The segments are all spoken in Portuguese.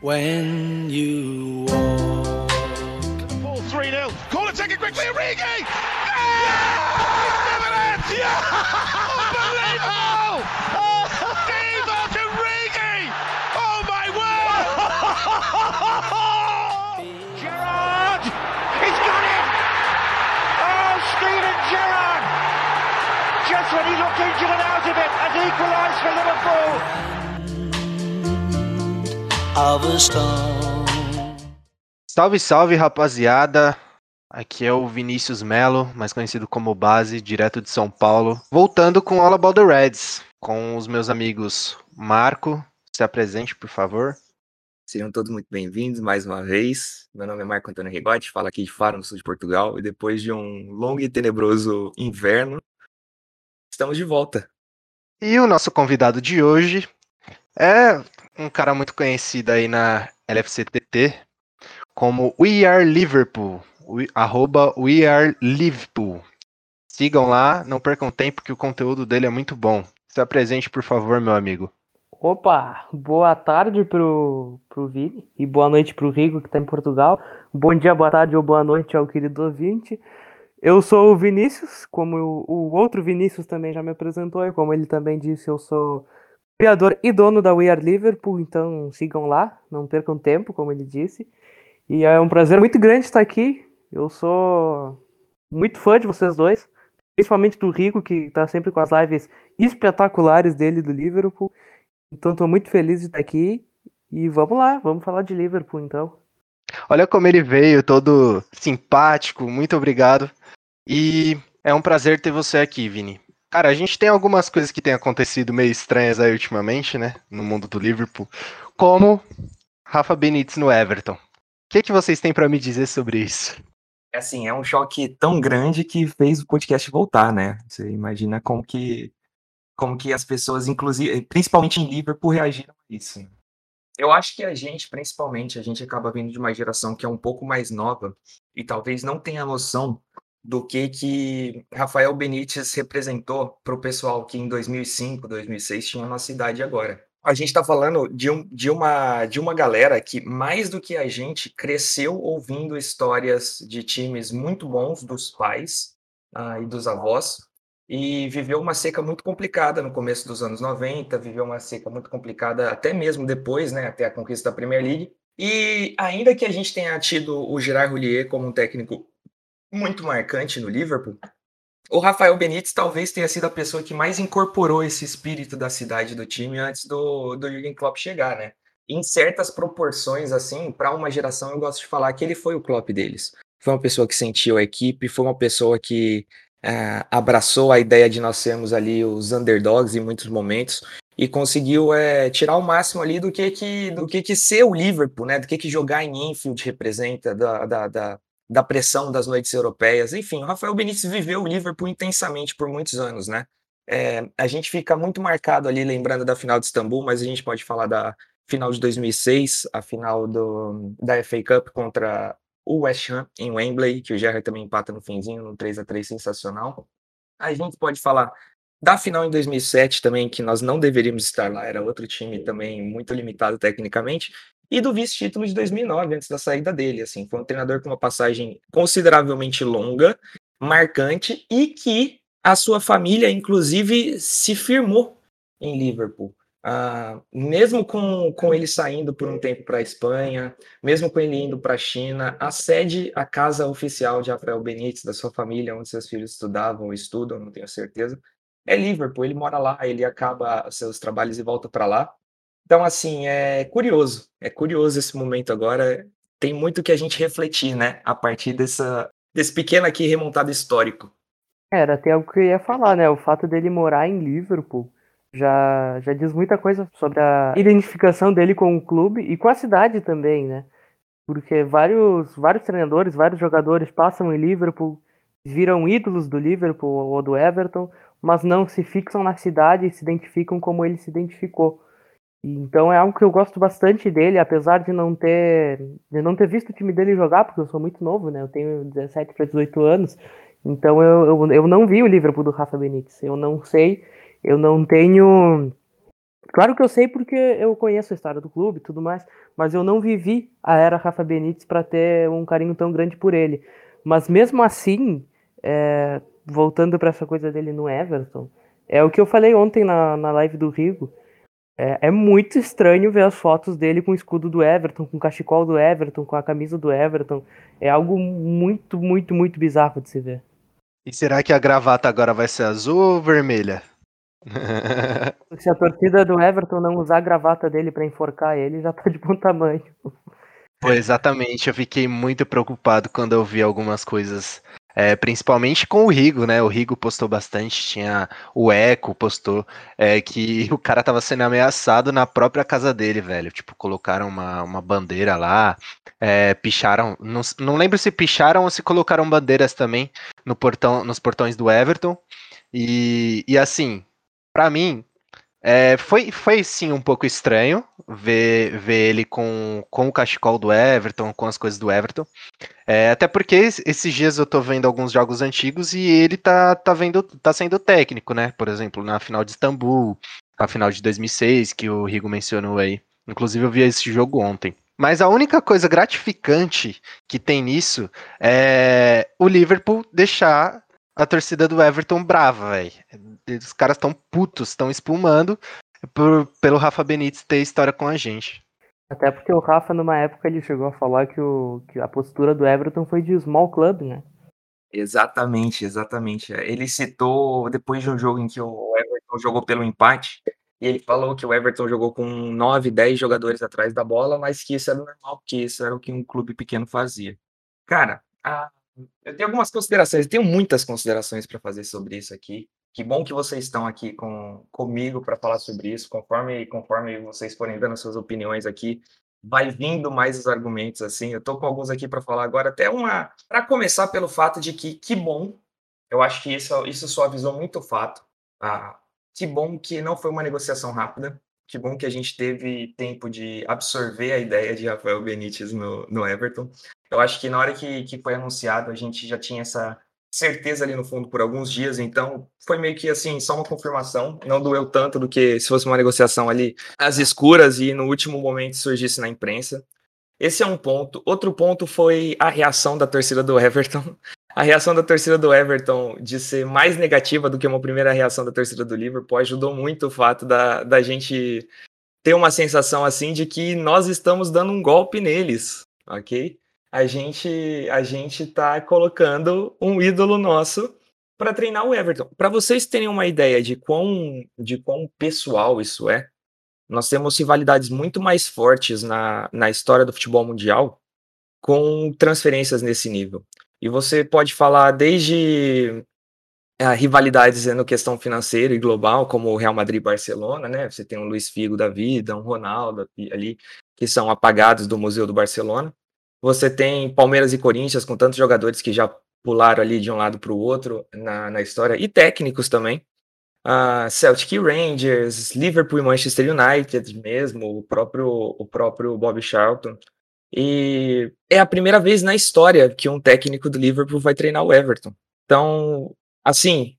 When you walk. Ball 3 0. Corner taken quickly. Origi! Yeah! He's it! Unbelievable! Divock Origi! Oh my word! Gerrard! He's got it! Oh, Steven Gerrard! Just when he looked injured and out of it, has equalised for Liverpool. Salve, salve, rapaziada. Aqui é o Vinícius Melo, mais conhecido como Base, direto de São Paulo. Voltando com All About the Reds, com os meus amigos Marco. Se apresente, por favor. Sejam todos muito bem-vindos mais uma vez. Meu nome é Marco Antônio Rigotti, falo aqui de Faro, no sul de Portugal. E depois de um longo e tenebroso inverno, estamos de volta. E o nosso convidado de hoje é um cara muito conhecido aí na LFCTT como We Are Liverpool, we, arroba We Are Liverpool. Sigam lá, não percam tempo que o conteúdo dele é muito bom. Se apresente, por favor, meu amigo. Opa, boa tarde pro, pro Vini e boa noite pro Rigo que tá em Portugal. Bom dia, boa tarde ou boa noite ao querido ouvinte. Eu sou o Vinícius, como o, o outro Vinícius também já me apresentou, e como ele também disse, eu sou criador e dono da We Are Liverpool, então sigam lá, não percam tempo, como ele disse. E é um prazer muito grande estar aqui. Eu sou muito fã de vocês dois, principalmente do Rico, que está sempre com as lives espetaculares dele do Liverpool. Então estou muito feliz de estar aqui. E vamos lá, vamos falar de Liverpool então. Olha como ele veio, todo simpático, muito obrigado. E é um prazer ter você aqui, Vini. Cara, a gente tem algumas coisas que têm acontecido meio estranhas aí ultimamente, né? No mundo do Liverpool. Como Rafa Benítez no Everton. O que, que vocês têm para me dizer sobre isso? É assim, é um choque tão grande que fez o podcast voltar, né? Você imagina como que, como que as pessoas, inclusive, principalmente em Liverpool, reagiram a isso. Eu acho que a gente, principalmente, a gente acaba vindo de uma geração que é um pouco mais nova e talvez não tenha noção do que que Rafael Benítez representou para o pessoal que em 2005, 2006 tinha a nossa idade agora. A gente está falando de, um, de, uma, de uma galera que, mais do que a gente, cresceu ouvindo histórias de times muito bons dos pais uh, e dos avós, e viveu uma seca muito complicada no começo dos anos 90, viveu uma seca muito complicada até mesmo depois, né, até a conquista da Premier League. E ainda que a gente tenha tido o Gerard Houllier como um técnico muito marcante no Liverpool, o Rafael Benítez talvez tenha sido a pessoa que mais incorporou esse espírito da cidade do time antes do, do Jürgen Klopp chegar, né? Em certas proporções, assim, para uma geração, eu gosto de falar que ele foi o Klopp deles. Foi uma pessoa que sentiu a equipe, foi uma pessoa que é, abraçou a ideia de nós sermos ali os underdogs em muitos momentos e conseguiu é, tirar o máximo ali do que que, do que que ser o Liverpool, né? Do que que jogar em Enfield representa, da, da, da da pressão das noites europeias. Enfim, o Rafael Benítez viveu o Liverpool intensamente por muitos anos, né? É, a gente fica muito marcado ali lembrando da final de Istambul, mas a gente pode falar da final de 2006, a final do, da FA Cup contra o West Ham em Wembley, que o Gerrard também empata no finzinho, no 3 a 3 sensacional. A gente pode falar da final em 2007 também, que nós não deveríamos estar lá, era outro time também muito limitado tecnicamente e do vice-título de 2009, antes da saída dele. Assim, foi um treinador com uma passagem consideravelmente longa, marcante e que a sua família, inclusive, se firmou em Liverpool. Uh, mesmo com, com ele saindo por um tempo para a Espanha, mesmo com ele indo para a China, a sede, a casa oficial de Rafael Benítez, da sua família, onde seus filhos estudavam ou estudam, não tenho certeza, é Liverpool. Ele mora lá, ele acaba seus trabalhos e volta para lá. Então, assim, é curioso. É curioso esse momento agora. Tem muito que a gente refletir, né? A partir dessa, desse pequeno aqui remontado histórico. Era até algo que eu ia falar, né? O fato dele morar em Liverpool já, já diz muita coisa sobre a identificação dele com o clube e com a cidade também, né? Porque vários, vários treinadores, vários jogadores passam em Liverpool, viram ídolos do Liverpool ou do Everton, mas não se fixam na cidade e se identificam como ele se identificou. Então é algo que eu gosto bastante dele, apesar de não ter de não ter visto o time dele jogar, porque eu sou muito novo, né? Eu tenho 17 para 18 anos. Então eu, eu, eu não vi o Liverpool do Rafa Benítez. Eu não sei, eu não tenho Claro que eu sei porque eu conheço a história do clube e tudo mais, mas eu não vivi a era Rafa Benítez para ter um carinho tão grande por ele. Mas mesmo assim, é, voltando para essa coisa dele no Everton, é o que eu falei ontem na, na live do Rigo. É, é, muito estranho ver as fotos dele com o escudo do Everton, com o cachecol do Everton, com a camisa do Everton. É algo muito, muito, muito bizarro de se ver. E será que a gravata agora vai ser azul ou vermelha? Se a torcida do Everton não usar a gravata dele para enforcar ele, já tá de bom tamanho. Pô, exatamente, eu fiquei muito preocupado quando eu vi algumas coisas, é, principalmente com o Rigo, né? O Rigo postou bastante, tinha o Eco postou é, que o cara tava sendo ameaçado na própria casa dele, velho. Tipo, colocaram uma, uma bandeira lá, é, picharam, não, não lembro se picharam ou se colocaram bandeiras também no portão, nos portões do Everton. E, e assim, para mim, é, foi, foi sim um pouco estranho ver, ver ele com, com o cachecol do Everton, com as coisas do Everton. É, até porque esses dias eu tô vendo alguns jogos antigos e ele tá, tá, vendo, tá sendo técnico, né? Por exemplo, na final de Istambul, na final de 2006, que o Rigo mencionou aí. Inclusive eu vi esse jogo ontem. Mas a única coisa gratificante que tem nisso é o Liverpool deixar a torcida do Everton brava, velho. Os caras estão putos, estão espumando por, pelo Rafa Benítez ter história com a gente. Até porque o Rafa, numa época, ele chegou a falar que, o, que a postura do Everton foi de small club, né? Exatamente, exatamente. Ele citou, depois de um jogo em que o Everton jogou pelo empate, e ele falou que o Everton jogou com 9, 10 jogadores atrás da bola, mas que isso era normal, porque isso era o que um clube pequeno fazia. Cara, a eu tenho algumas considerações, eu tenho muitas considerações para fazer sobre isso aqui. Que bom que vocês estão aqui com, comigo para falar sobre isso. Conforme, conforme vocês forem dando suas opiniões aqui, vai vindo mais os argumentos assim. Eu estou com alguns aqui para falar agora, até uma para começar pelo fato de que que bom. Eu acho que isso isso suavizou muito o fato. Ah, que bom que não foi uma negociação rápida. Que bom que a gente teve tempo de absorver a ideia de Rafael Benítez no, no Everton. Eu acho que na hora que, que foi anunciado, a gente já tinha essa certeza ali no fundo por alguns dias, então foi meio que assim, só uma confirmação, não doeu tanto do que se fosse uma negociação ali às escuras e no último momento surgisse na imprensa. Esse é um ponto. Outro ponto foi a reação da torcida do Everton. A reação da torcida do Everton de ser mais negativa do que uma primeira reação da torcida do Liverpool ajudou muito o fato da, da gente ter uma sensação assim de que nós estamos dando um golpe neles, ok? A gente a gente tá colocando um ídolo nosso para treinar o Everton. Para vocês terem uma ideia de quão de quão pessoal isso é, nós temos rivalidades muito mais fortes na, na história do futebol mundial com transferências nesse nível. E você pode falar desde é, rivalidades no questão financeira e global, como o Real Madrid e Barcelona, né? Você tem um Luiz Figo da vida, um Ronaldo ali, que são apagados do Museu do Barcelona. Você tem Palmeiras e Corinthians, com tantos jogadores que já pularam ali de um lado para o outro na, na história, e técnicos também. Uh, Celtic Rangers, Liverpool e Manchester United mesmo, o próprio, o próprio Bob Charlton. E é a primeira vez na história que um técnico do Liverpool vai treinar o Everton. Então, assim,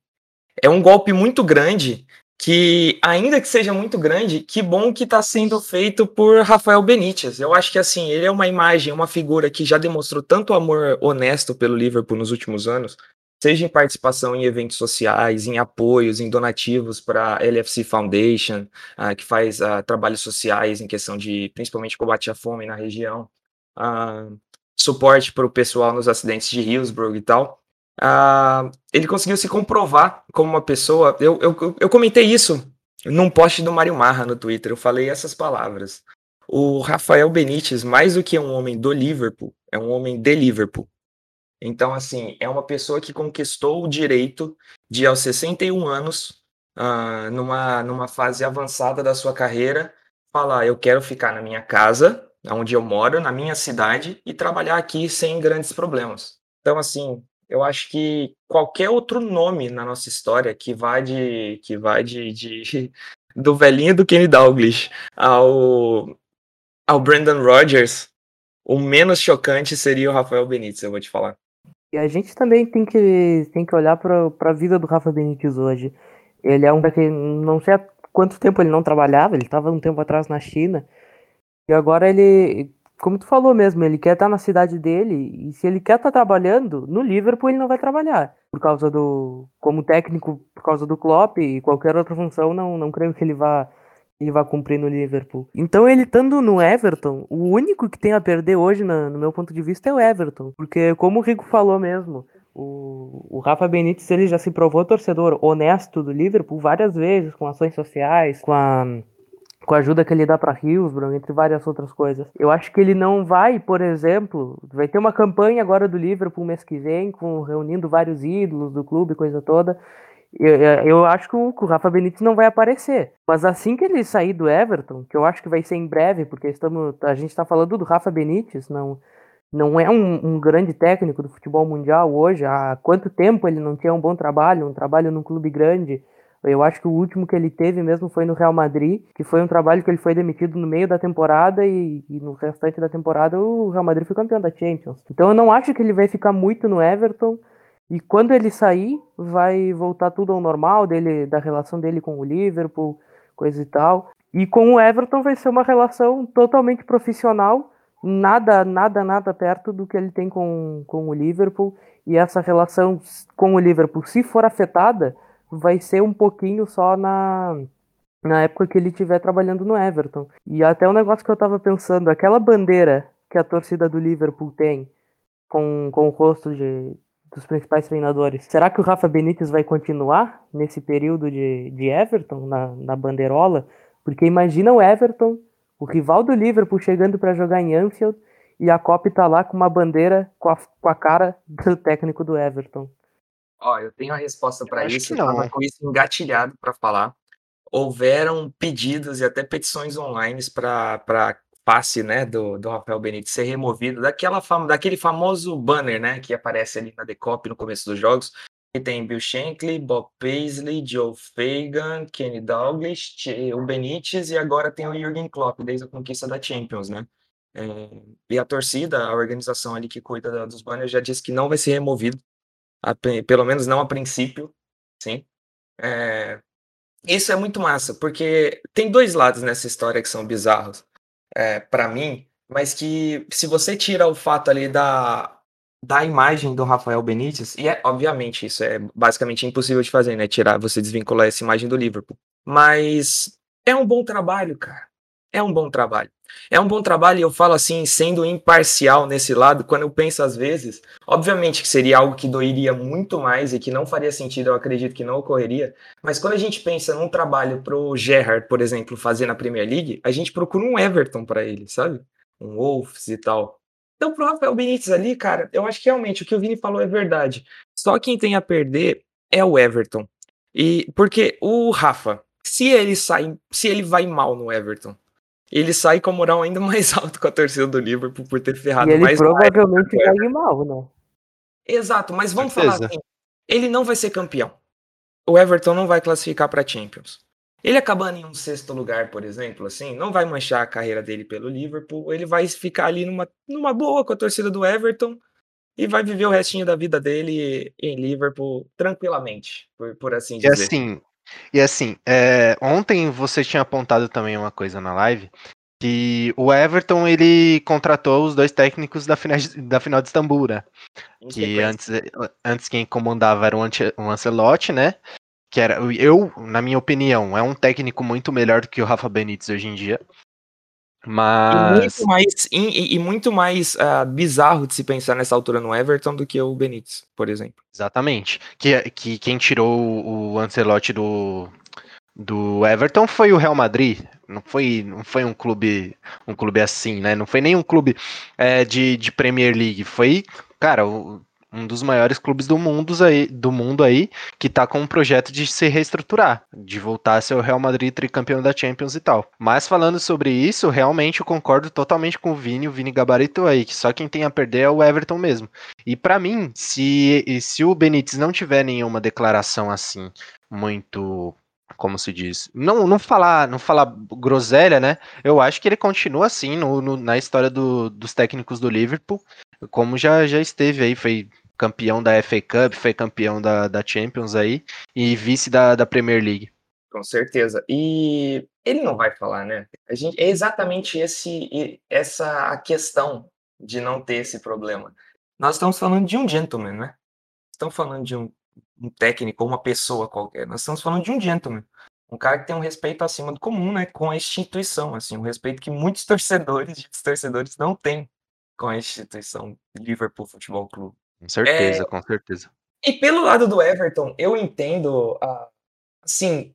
é um golpe muito grande que, ainda que seja muito grande, que bom que está sendo feito por Rafael Benítez. Eu acho que, assim, ele é uma imagem, uma figura que já demonstrou tanto amor honesto pelo Liverpool nos últimos anos, seja em participação em eventos sociais, em apoios, em donativos para a LFC Foundation, uh, que faz uh, trabalhos sociais em questão de, principalmente, combate à fome na região uh, suporte para o pessoal nos acidentes de Hillsborough e tal, uh, ele conseguiu se comprovar como uma pessoa. Eu, eu, eu comentei isso num post do Mário Marra no Twitter, eu falei essas palavras. O Rafael Benítez, mais do que um homem do Liverpool, é um homem de Liverpool. Então, assim, é uma pessoa que conquistou o direito de, aos 61 anos, uh, numa, numa fase avançada da sua carreira, falar: eu quero ficar na minha casa, onde eu moro, na minha cidade, e trabalhar aqui sem grandes problemas. Então, assim, eu acho que qualquer outro nome na nossa história que vai de que vai de, de do velhinho do Kenny Dalglish ao ao Brandon Rogers, o menos chocante seria o Rafael Benítez, eu vou te falar. E a gente também tem que tem que olhar para a vida do Rafa Benítez hoje. Ele é um que não sei quanto tempo ele não trabalhava, ele estava um tempo atrás na China, e agora ele, como tu falou mesmo, ele quer estar na cidade dele, e se ele quer estar trabalhando, no Liverpool ele não vai trabalhar, por causa do, como técnico, por causa do Klopp e qualquer outra função, não, não creio que ele vá ele vai cumprir no Liverpool. Então ele estando no Everton, o único que tem a perder hoje, na, no meu ponto de vista, é o Everton. Porque, como o Rico falou mesmo, o, o Rafa Benítez ele já se provou torcedor honesto do Liverpool várias vezes, com ações sociais, com a, com a ajuda que ele dá para Hillsborough, entre várias outras coisas. Eu acho que ele não vai, por exemplo, vai ter uma campanha agora do Liverpool mês que vem, com, reunindo vários ídolos do clube, coisa toda. Eu, eu acho que o, que o Rafa Benítez não vai aparecer. Mas assim que ele sair do Everton, que eu acho que vai ser em breve, porque estamos, a gente está falando do Rafa Benítez, não, não é um, um, grande técnico do futebol mundial hoje. Há quanto tempo ele não tinha um bom trabalho, um trabalho num clube grande? Eu acho que o último que ele teve mesmo foi no Real Madrid, que foi um trabalho que ele foi demitido no meio da temporada e, e no restante da temporada o Real Madrid foi campeão da Champions. Então eu não acho que ele vai ficar muito no Everton. E quando ele sair, vai voltar tudo ao normal dele, da relação dele com o Liverpool, coisa e tal. E com o Everton vai ser uma relação totalmente profissional, nada, nada, nada perto do que ele tem com, com o Liverpool. E essa relação com o Liverpool, se for afetada, vai ser um pouquinho só na, na época que ele estiver trabalhando no Everton. E até um negócio que eu tava pensando, aquela bandeira que a torcida do Liverpool tem com, com o rosto de, dos principais treinadores. Será que o Rafa Benítez vai continuar nesse período de, de Everton, na, na bandeirola? Porque imagina o Everton, o rival do Liverpool, chegando para jogar em Anfield e a Copa tá lá com uma bandeira com a, com a cara do técnico do Everton. Ó, eu tenho a resposta para isso, eu tava com isso engatilhado para falar. Houveram pedidos e até petições online para passe, né, do, do Rafael Benítez ser removido daquela fam daquele famoso banner, né, que aparece ali na decop no começo dos jogos, que tem Bill Shankly, Bob Paisley, Joe Fagan, Kenny Douglas, o Benítez e agora tem o Jürgen Klopp desde a conquista da Champions, né? É, e a torcida, a organização ali que cuida dos banners já disse que não vai ser removido, a, pelo menos não a princípio, sim. É, isso é muito massa, porque tem dois lados nessa história que são bizarros é, para mim, mas que se você tira o fato ali da, da imagem do Rafael Benítez, e é, obviamente isso é basicamente impossível de fazer, né? Tirar, você desvincular essa imagem do Liverpool. Mas é um bom trabalho, cara. É um bom trabalho. É um bom trabalho e eu falo assim, sendo imparcial nesse lado, quando eu penso às vezes, obviamente que seria algo que doeria muito mais e que não faria sentido, eu acredito que não ocorreria, mas quando a gente pensa num trabalho pro Gerrard, por exemplo, fazer na Premier League, a gente procura um Everton para ele, sabe? Um Wolves e tal. Então, pro Rafael Benítez ali, cara, eu acho que realmente o que o Vini falou é verdade. Só quem tem a perder é o Everton. E porque o Rafa, se ele sai, se ele vai mal no Everton, ele sai com a moral ainda mais alta com a torcida do Liverpool por ter ferrado e ele mais provavelmente vai ir mal, né? Exato, mas vamos falar assim, ele não vai ser campeão. O Everton não vai classificar para Champions. Ele acabando em um sexto lugar, por exemplo, assim, não vai manchar a carreira dele pelo Liverpool. Ele vai ficar ali numa, numa boa com a torcida do Everton e vai viver o restinho da vida dele em Liverpool tranquilamente, por, por assim dizer. E assim, e assim, é, ontem você tinha apontado também uma coisa na live, que o Everton ele contratou os dois técnicos da final de, da final de Istambul, né? Que antes, antes quem comandava era o Ancelotti, né? Que era, eu, na minha opinião, é um técnico muito melhor do que o Rafa Benítez hoje em dia. Mas. E muito mais, e, e muito mais uh, bizarro de se pensar nessa altura no Everton do que o Benítez, por exemplo. Exatamente. Que, que quem tirou o Ancelotti do, do Everton foi o Real Madrid. Não foi, não foi um clube um clube assim, né? Não foi nem um clube é, de, de Premier League. Foi, cara, o, um dos maiores clubes do mundo aí, do mundo aí, que tá com um projeto de se reestruturar, de voltar a ser o Real Madrid tricampeão da Champions e tal. Mas falando sobre isso, realmente eu concordo totalmente com o Vini, o Vini Gabarito aí, que só quem tem a perder é o Everton mesmo. E para mim, se, se o Benítez não tiver nenhuma declaração assim, muito como se diz, não, não falar não falar groselha, né? Eu acho que ele continua assim no, no na história do, dos técnicos do Liverpool, como já, já esteve aí, foi campeão da FA Cup, foi campeão da, da Champions aí e vice da, da Premier League. Com certeza. E ele não vai falar, né? A gente, é exatamente esse, essa a questão de não ter esse problema. Nós estamos falando de um gentleman, né? Estamos falando de um, um técnico ou uma pessoa qualquer. Nós estamos falando de um gentleman. Um cara que tem um respeito acima do comum, né? Com a instituição, assim. Um respeito que muitos torcedores, torcedores não têm com a instituição Liverpool Futebol Clube. Com certeza, é, com certeza. E pelo lado do Everton, eu entendo, uh, assim,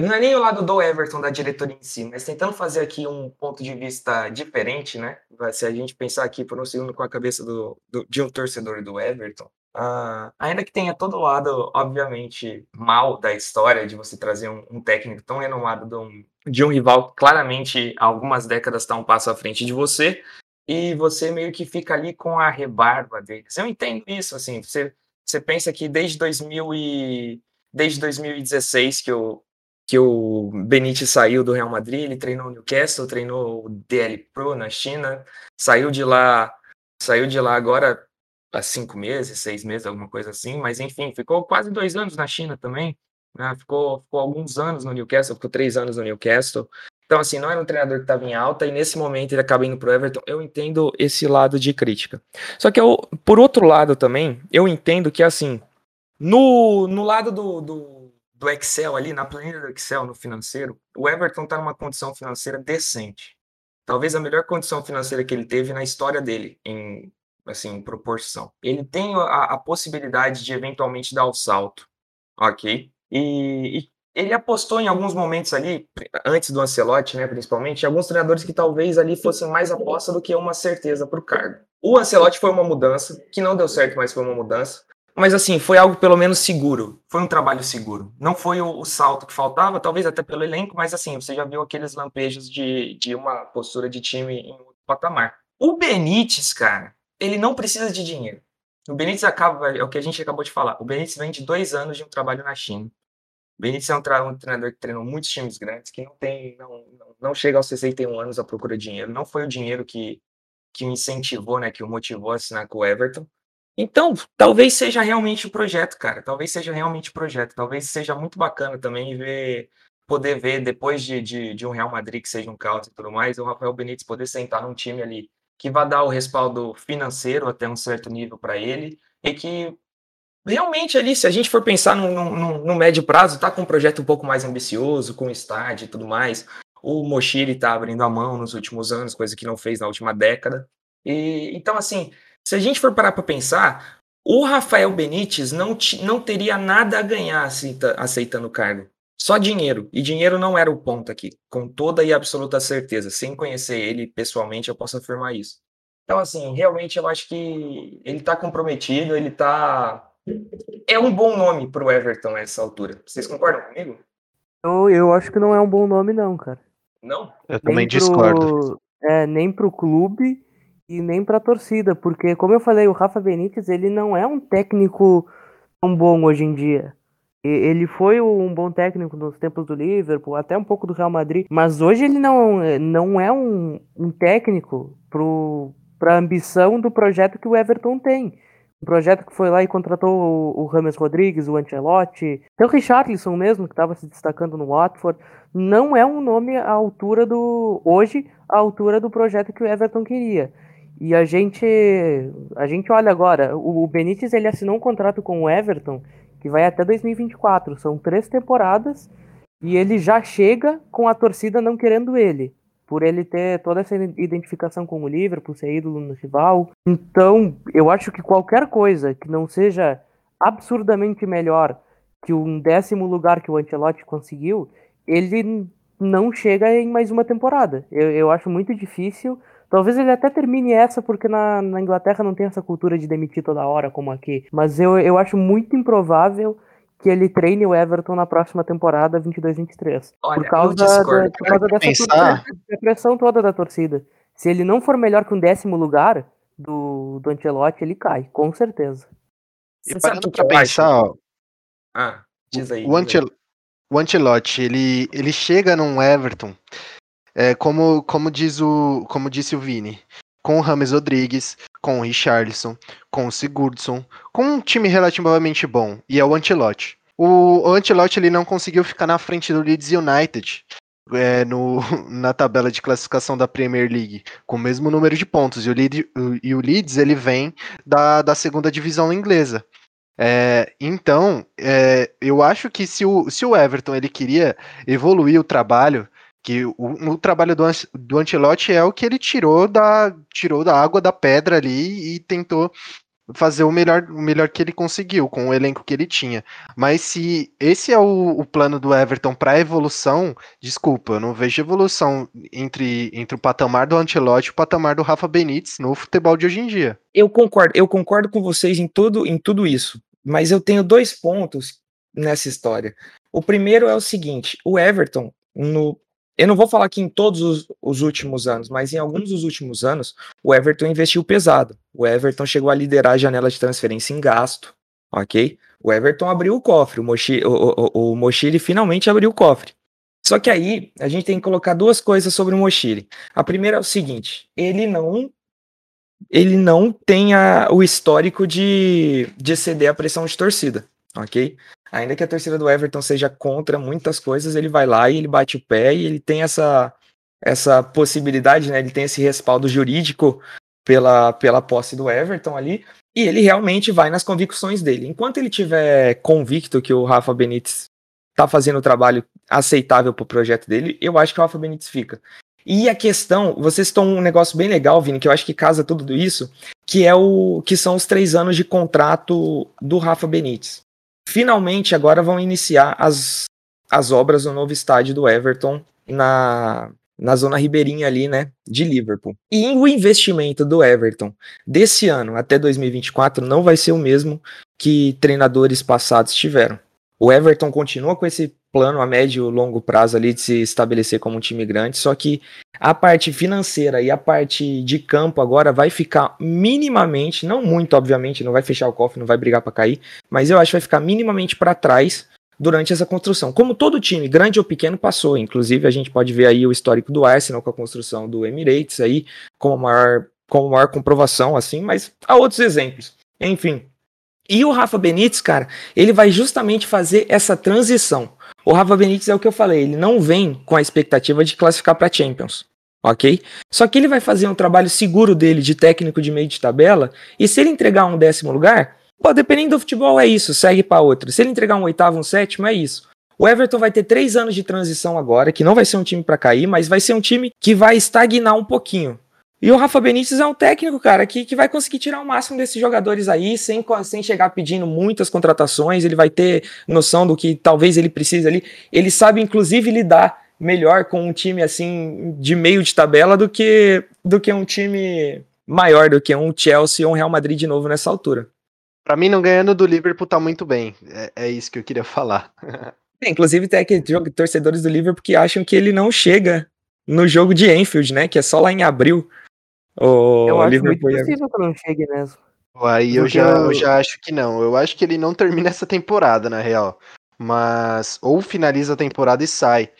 não é nem o lado do Everton, da diretoria em si, mas tentando fazer aqui um ponto de vista diferente, né? Se a gente pensar aqui por um segundo com a cabeça do, do de um torcedor do Everton, uh, ainda que tenha todo o lado, obviamente, mal da história de você trazer um, um técnico tão renomado de um, de um rival que claramente há algumas décadas está um passo à frente de você, e você meio que fica ali com a rebarba deles. Eu entendo isso, assim, você, você pensa que desde 2000 e, desde 2016 que o, que o Benítez saiu do Real Madrid, ele treinou o Newcastle, treinou o DL Pro na China, saiu de lá, saiu de lá agora há cinco meses, seis meses, alguma coisa assim, mas enfim, ficou quase dois anos na China também, né? ficou, ficou alguns anos no Newcastle, ficou três anos no Newcastle, então, assim, não era um treinador que estava em alta e nesse momento ele acaba indo para o Everton. Eu entendo esse lado de crítica. Só que, eu, por outro lado também, eu entendo que, assim, no, no lado do, do, do Excel ali, na planilha do Excel, no financeiro, o Everton está numa condição financeira decente. Talvez a melhor condição financeira que ele teve na história dele, em, assim, em proporção. Ele tem a, a possibilidade de eventualmente dar o salto, ok? E, e ele apostou em alguns momentos ali, antes do Ancelotti, né, principalmente, em alguns treinadores que talvez ali fossem mais aposta do que uma certeza para o cargo. O Ancelotti foi uma mudança, que não deu certo, mas foi uma mudança. Mas assim, foi algo pelo menos seguro. Foi um trabalho seguro. Não foi o, o salto que faltava, talvez até pelo elenco, mas assim, você já viu aqueles lampejos de, de uma postura de time em outro patamar. O Benítez, cara, ele não precisa de dinheiro. O Benítez acaba, é o que a gente acabou de falar. O Benítez vem de dois anos de um trabalho na China. Benítez é um, treinador que treinou muitos times grandes, que não tem, não, não, chega aos 61 anos à procura de dinheiro. Não foi o dinheiro que, que o incentivou, né, que o motivou a assinar com o Everton. Então, talvez seja realmente o projeto, cara. Talvez seja realmente o projeto. Talvez seja muito bacana também ver, poder ver, depois de, de, de um Real Madrid que seja um caos e tudo mais, o Rafael Benítez poder sentar num time ali que vai dar o respaldo financeiro até um certo nível para ele e que realmente ali, se a gente for pensar no, médio prazo, tá com um projeto um pouco mais ambicioso, com estádio e tudo mais. O Mochiri tá abrindo a mão nos últimos anos, coisa que não fez na última década. E então, assim, se a gente for parar para pensar, o Rafael Benítez não, não teria nada a ganhar aceita, aceitando o cargo. Só dinheiro. E dinheiro não era o ponto aqui, com toda e absoluta certeza. Sem conhecer ele pessoalmente, eu posso afirmar isso. Então, assim, realmente eu acho que ele está comprometido, ele está é um bom nome pro Everton nessa altura. Vocês concordam comigo? Eu, eu acho que não é um bom nome, não, cara. Não? Eu também nem discordo. é, nem pro clube e nem pra torcida, porque, como eu falei, o Rafa Benítez, ele não é um técnico tão bom hoje em dia. Ele foi um bom técnico nos tempos do Liverpool, até um pouco do Real Madrid, mas hoje ele não, não é um, um técnico para a ambição do projeto que o Everton tem. Um projeto que foi lá e contratou o, Rames Rodrigues, o Ancelotti, até o Richarlison mesmo, que estava se destacando no Watford. Não é um nome à altura do. Hoje, à altura do projeto que o Everton queria. E a gente. A gente olha agora, o, o Benítez ele assinou um contrato com o Everton que vai até 2024. São três temporadas e ele já chega com a torcida não querendo ele por ele ter toda essa identificação com o Liverpool, ser ídolo no rival. Então, eu acho que qualquer coisa que não seja absurdamente melhor que um décimo lugar que o Ancelotti conseguiu, ele não chega em mais uma temporada. Eu, eu acho muito difícil. Talvez ele até termine essa, porque na, na Inglaterra não tem essa cultura de demitir toda hora como aqui. Mas eu, eu acho muito improvável que ele treine o Everton na próxima temporada 22-23. Por causa, da, por causa dessa pensar... pressão toda da torcida. Se ele não for melhor que um décimo lugar do, do Ancelotti, ele cai, com certeza. E parando pra pensar, ó, ah, diz aí. O, Ancel o Ancelotti, ele, ele chega num Everton, é, como, como, diz o, como disse o Vini, com o Rames Rodrigues, com o Richarlison, com o Sigurdsson, com um time relativamente bom, e é o Ancelotti. o Ancelotti ele não conseguiu ficar na frente do Leeds United é, no, na tabela de classificação da Premier League, com o mesmo número de pontos. E o, Leeds, e o Leeds ele vem da, da segunda divisão inglesa. É, então, é, eu acho que se o, se o Everton ele queria evoluir o trabalho, que o, o trabalho do, do Ancelotti é o que ele tirou da, tirou da água da pedra ali e tentou fazer o melhor, o melhor que ele conseguiu com o elenco que ele tinha. Mas se esse é o, o plano do Everton para evolução, desculpa, eu não vejo evolução entre, entre o patamar do Ancelotti e o patamar do Rafa Benítez no futebol de hoje em dia. Eu concordo, eu concordo com vocês em tudo, em tudo isso, mas eu tenho dois pontos nessa história. O primeiro é o seguinte: o Everton, no, eu não vou falar que em todos os, os, últimos anos, mas em alguns dos últimos anos, o Everton investiu pesado. O Everton chegou a liderar a janela de transferência em gasto, ok? O Everton abriu o cofre, o Mochi, o, o, o finalmente abriu o cofre. Só que aí a gente tem que colocar duas coisas sobre o Mochili. A primeira é o seguinte: ele não ele não tem a, o histórico de, de ceder pressão de torcida, ok? Ainda que a torcida do Everton seja contra muitas coisas, ele vai lá e ele bate o pé e ele tem essa, essa possibilidade, né? Ele tem esse respaldo jurídico pela, pela posse do Everton ali, e ele realmente vai nas convicções dele. Enquanto ele tiver convicto que o Rafa Benítez tá fazendo o trabalho aceitável pro projeto dele, eu acho que o Rafa Benítez fica. E a questão, vocês estão um negócio bem legal, Vini, que eu acho que casa tudo isso, que é o que são os três anos de contrato do Rafa Benítez finalmente agora vão iniciar as, as obras do novo estádio do Everton na, na zona ribeirinha ali, né, de Liverpool. E o investimento do Everton desse ano até 2024 não vai ser o mesmo que treinadores passados tiveram. O Everton continua com esse plano a médio e longo prazo ali de se estabelecer como um time grande, só que a parte financeira e a parte de campo agora vai ficar minimamente, não muito, obviamente, não vai fechar o cofre, não vai brigar para cair, mas eu acho que vai ficar minimamente para trás durante essa construção. Como todo time, grande ou pequeno, passou. Inclusive, a gente pode ver aí o histórico do Arsenal com a construção do Emirates aí, como maior, como maior comprovação, assim, mas há outros exemplos. Enfim. E o Rafa Benítez, cara, ele vai justamente fazer essa transição. O Rafa Benítez é o que eu falei, ele não vem com a expectativa de classificar para Champions, ok? Só que ele vai fazer um trabalho seguro dele de técnico de meio de tabela, e se ele entregar um décimo lugar, pô, dependendo do futebol é isso, segue para outro. Se ele entregar um oitavo, um sétimo, é isso. O Everton vai ter três anos de transição agora, que não vai ser um time para cair, mas vai ser um time que vai estagnar um pouquinho. E o Rafa Benítez é um técnico, cara, que, que vai conseguir tirar o máximo desses jogadores aí, sem, sem chegar pedindo muitas contratações. Ele vai ter noção do que talvez ele precise ali. Ele sabe, inclusive, lidar melhor com um time assim de meio de tabela do que, do que um time maior, do que um Chelsea ou um Real Madrid de novo nessa altura. Para mim, não ganhando do Liverpool tá muito bem. É, é isso que eu queria falar. É, inclusive, tem aqueles torcedores do Liverpool que acham que ele não chega no jogo de Enfield, né? Que é só lá em abril. O eu acho Liverpool muito possível que não chegue mesmo. Aí eu já, eu já acho que não. Eu acho que ele não termina essa temporada, na real. Mas ou finaliza a temporada e sai.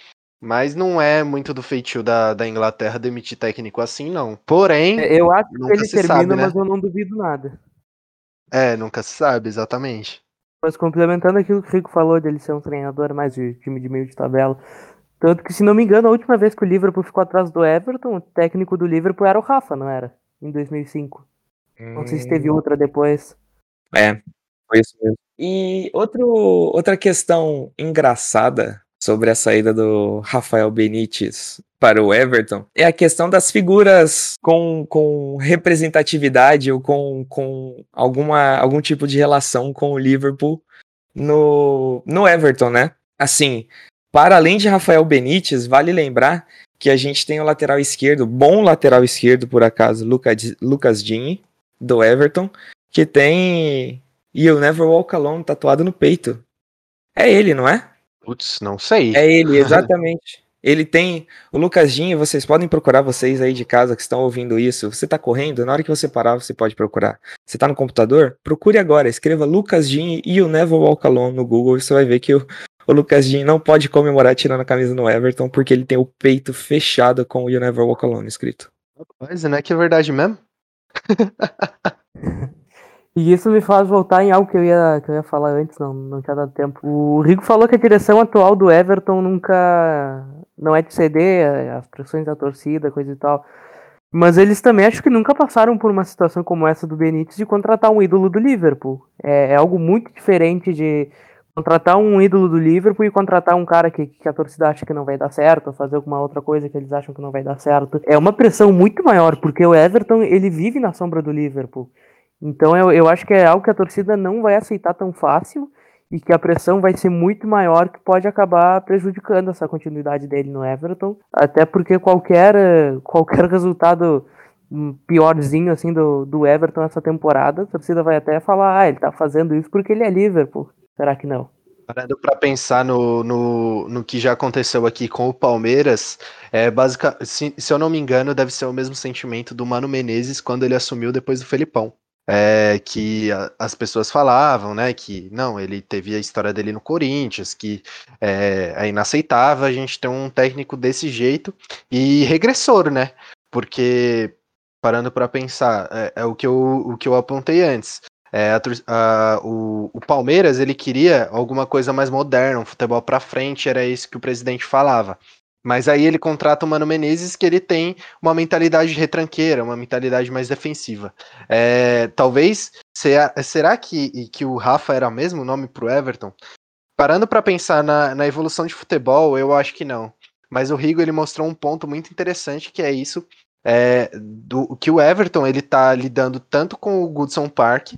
Mas não é muito do feitio da, da Inglaterra demitir técnico assim, não. Porém. É, eu acho que ele termina, sabe, né? mas eu não duvido nada. É, nunca se sabe, exatamente. Mas complementando aquilo que o Rico falou dele ser um treinador mais de time de meio de tabela, tanto que, se não me engano, a última vez que o Liverpool ficou atrás do Everton, o técnico do Liverpool era o Rafa, não era? Em 2005. Hum... Não sei se teve hum. outra depois. É, foi isso mesmo. E outro, outra questão engraçada sobre a saída do Rafael Benítez para o Everton é a questão das figuras com, com representatividade ou com, com alguma, algum tipo de relação com o Liverpool no, no Everton, né? Assim, para além de Rafael Benítez, vale lembrar que a gente tem o lateral esquerdo, bom lateral esquerdo por acaso, Lucas, Lucas Dini, do Everton, que tem You'll Never Walk Alone tatuado no peito. É ele, não é? Putz, não sei. É ele, exatamente. ele tem o Lucas Dinho, vocês podem procurar vocês aí de casa que estão ouvindo isso. Você está correndo, na hora que você parar, você pode procurar. Você está no computador? Procure agora, escreva Lucas Dinho e o Never Walk Alone no Google e você vai ver que o, o Lucas Dean não pode comemorar tirando a camisa no Everton porque ele tem o peito fechado com o You Never Walk Alone escrito. Rapaz, não é que é verdade mesmo? E isso me faz voltar em algo que eu ia, que eu ia falar antes, não, não tinha dado tempo. O Rico falou que a direção atual do Everton nunca. não é de ceder as pressões da torcida, coisa e tal. Mas eles também acho que nunca passaram por uma situação como essa do Benítez de contratar um ídolo do Liverpool. É, é algo muito diferente de contratar um ídolo do Liverpool e contratar um cara que, que a torcida acha que não vai dar certo, ou fazer alguma outra coisa que eles acham que não vai dar certo. É uma pressão muito maior, porque o Everton ele vive na sombra do Liverpool. Então eu, eu acho que é algo que a torcida não vai aceitar tão fácil e que a pressão vai ser muito maior que pode acabar prejudicando essa continuidade dele no Everton, até porque qualquer, qualquer resultado piorzinho assim do, do Everton essa temporada, a torcida vai até falar, ah, ele tá fazendo isso porque ele é Liverpool. Será que não? Parando para pensar no, no, no que já aconteceu aqui com o Palmeiras, é basic, se, se eu não me engano, deve ser o mesmo sentimento do Mano Menezes quando ele assumiu depois do Felipão é, que a, as pessoas falavam, né, que não, ele teve a história dele no Corinthians, que é, é inaceitável a gente ter um técnico desse jeito e regressor, né? Porque parando para pensar, é, é, o que eu o que eu apontei antes. É, a, a, o, o, Palmeiras ele queria alguma coisa mais moderna, um futebol para frente, era isso que o presidente falava. Mas aí ele contrata o Mano Menezes, que ele tem uma mentalidade retranqueira, uma mentalidade mais defensiva. É, talvez, será que, que o Rafa era mesmo o nome o Everton? Parando para pensar na, na evolução de futebol, eu acho que não. Mas o Rigo ele mostrou um ponto muito interessante que é isso, é, do que o Everton ele tá lidando tanto com o Goodson Park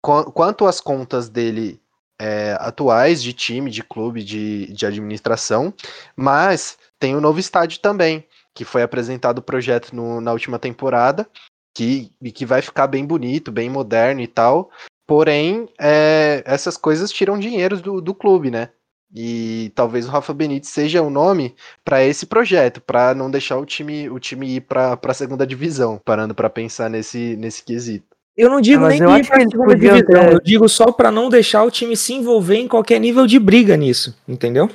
quanto as contas dele é, atuais de time, de clube, de, de administração, mas tem o novo estádio também, que foi apresentado o projeto no, na última temporada, que, que vai ficar bem bonito, bem moderno e tal. Porém, é, essas coisas tiram dinheiro do, do clube, né? E talvez o Rafa Benítez seja o nome para esse projeto, para não deixar o time, o time ir para a segunda divisão, parando para pensar nesse, nesse quesito. Eu não digo nem ir para a segunda divisão, ter... eu digo só para não deixar o time se envolver em qualquer nível de briga nisso, entendeu?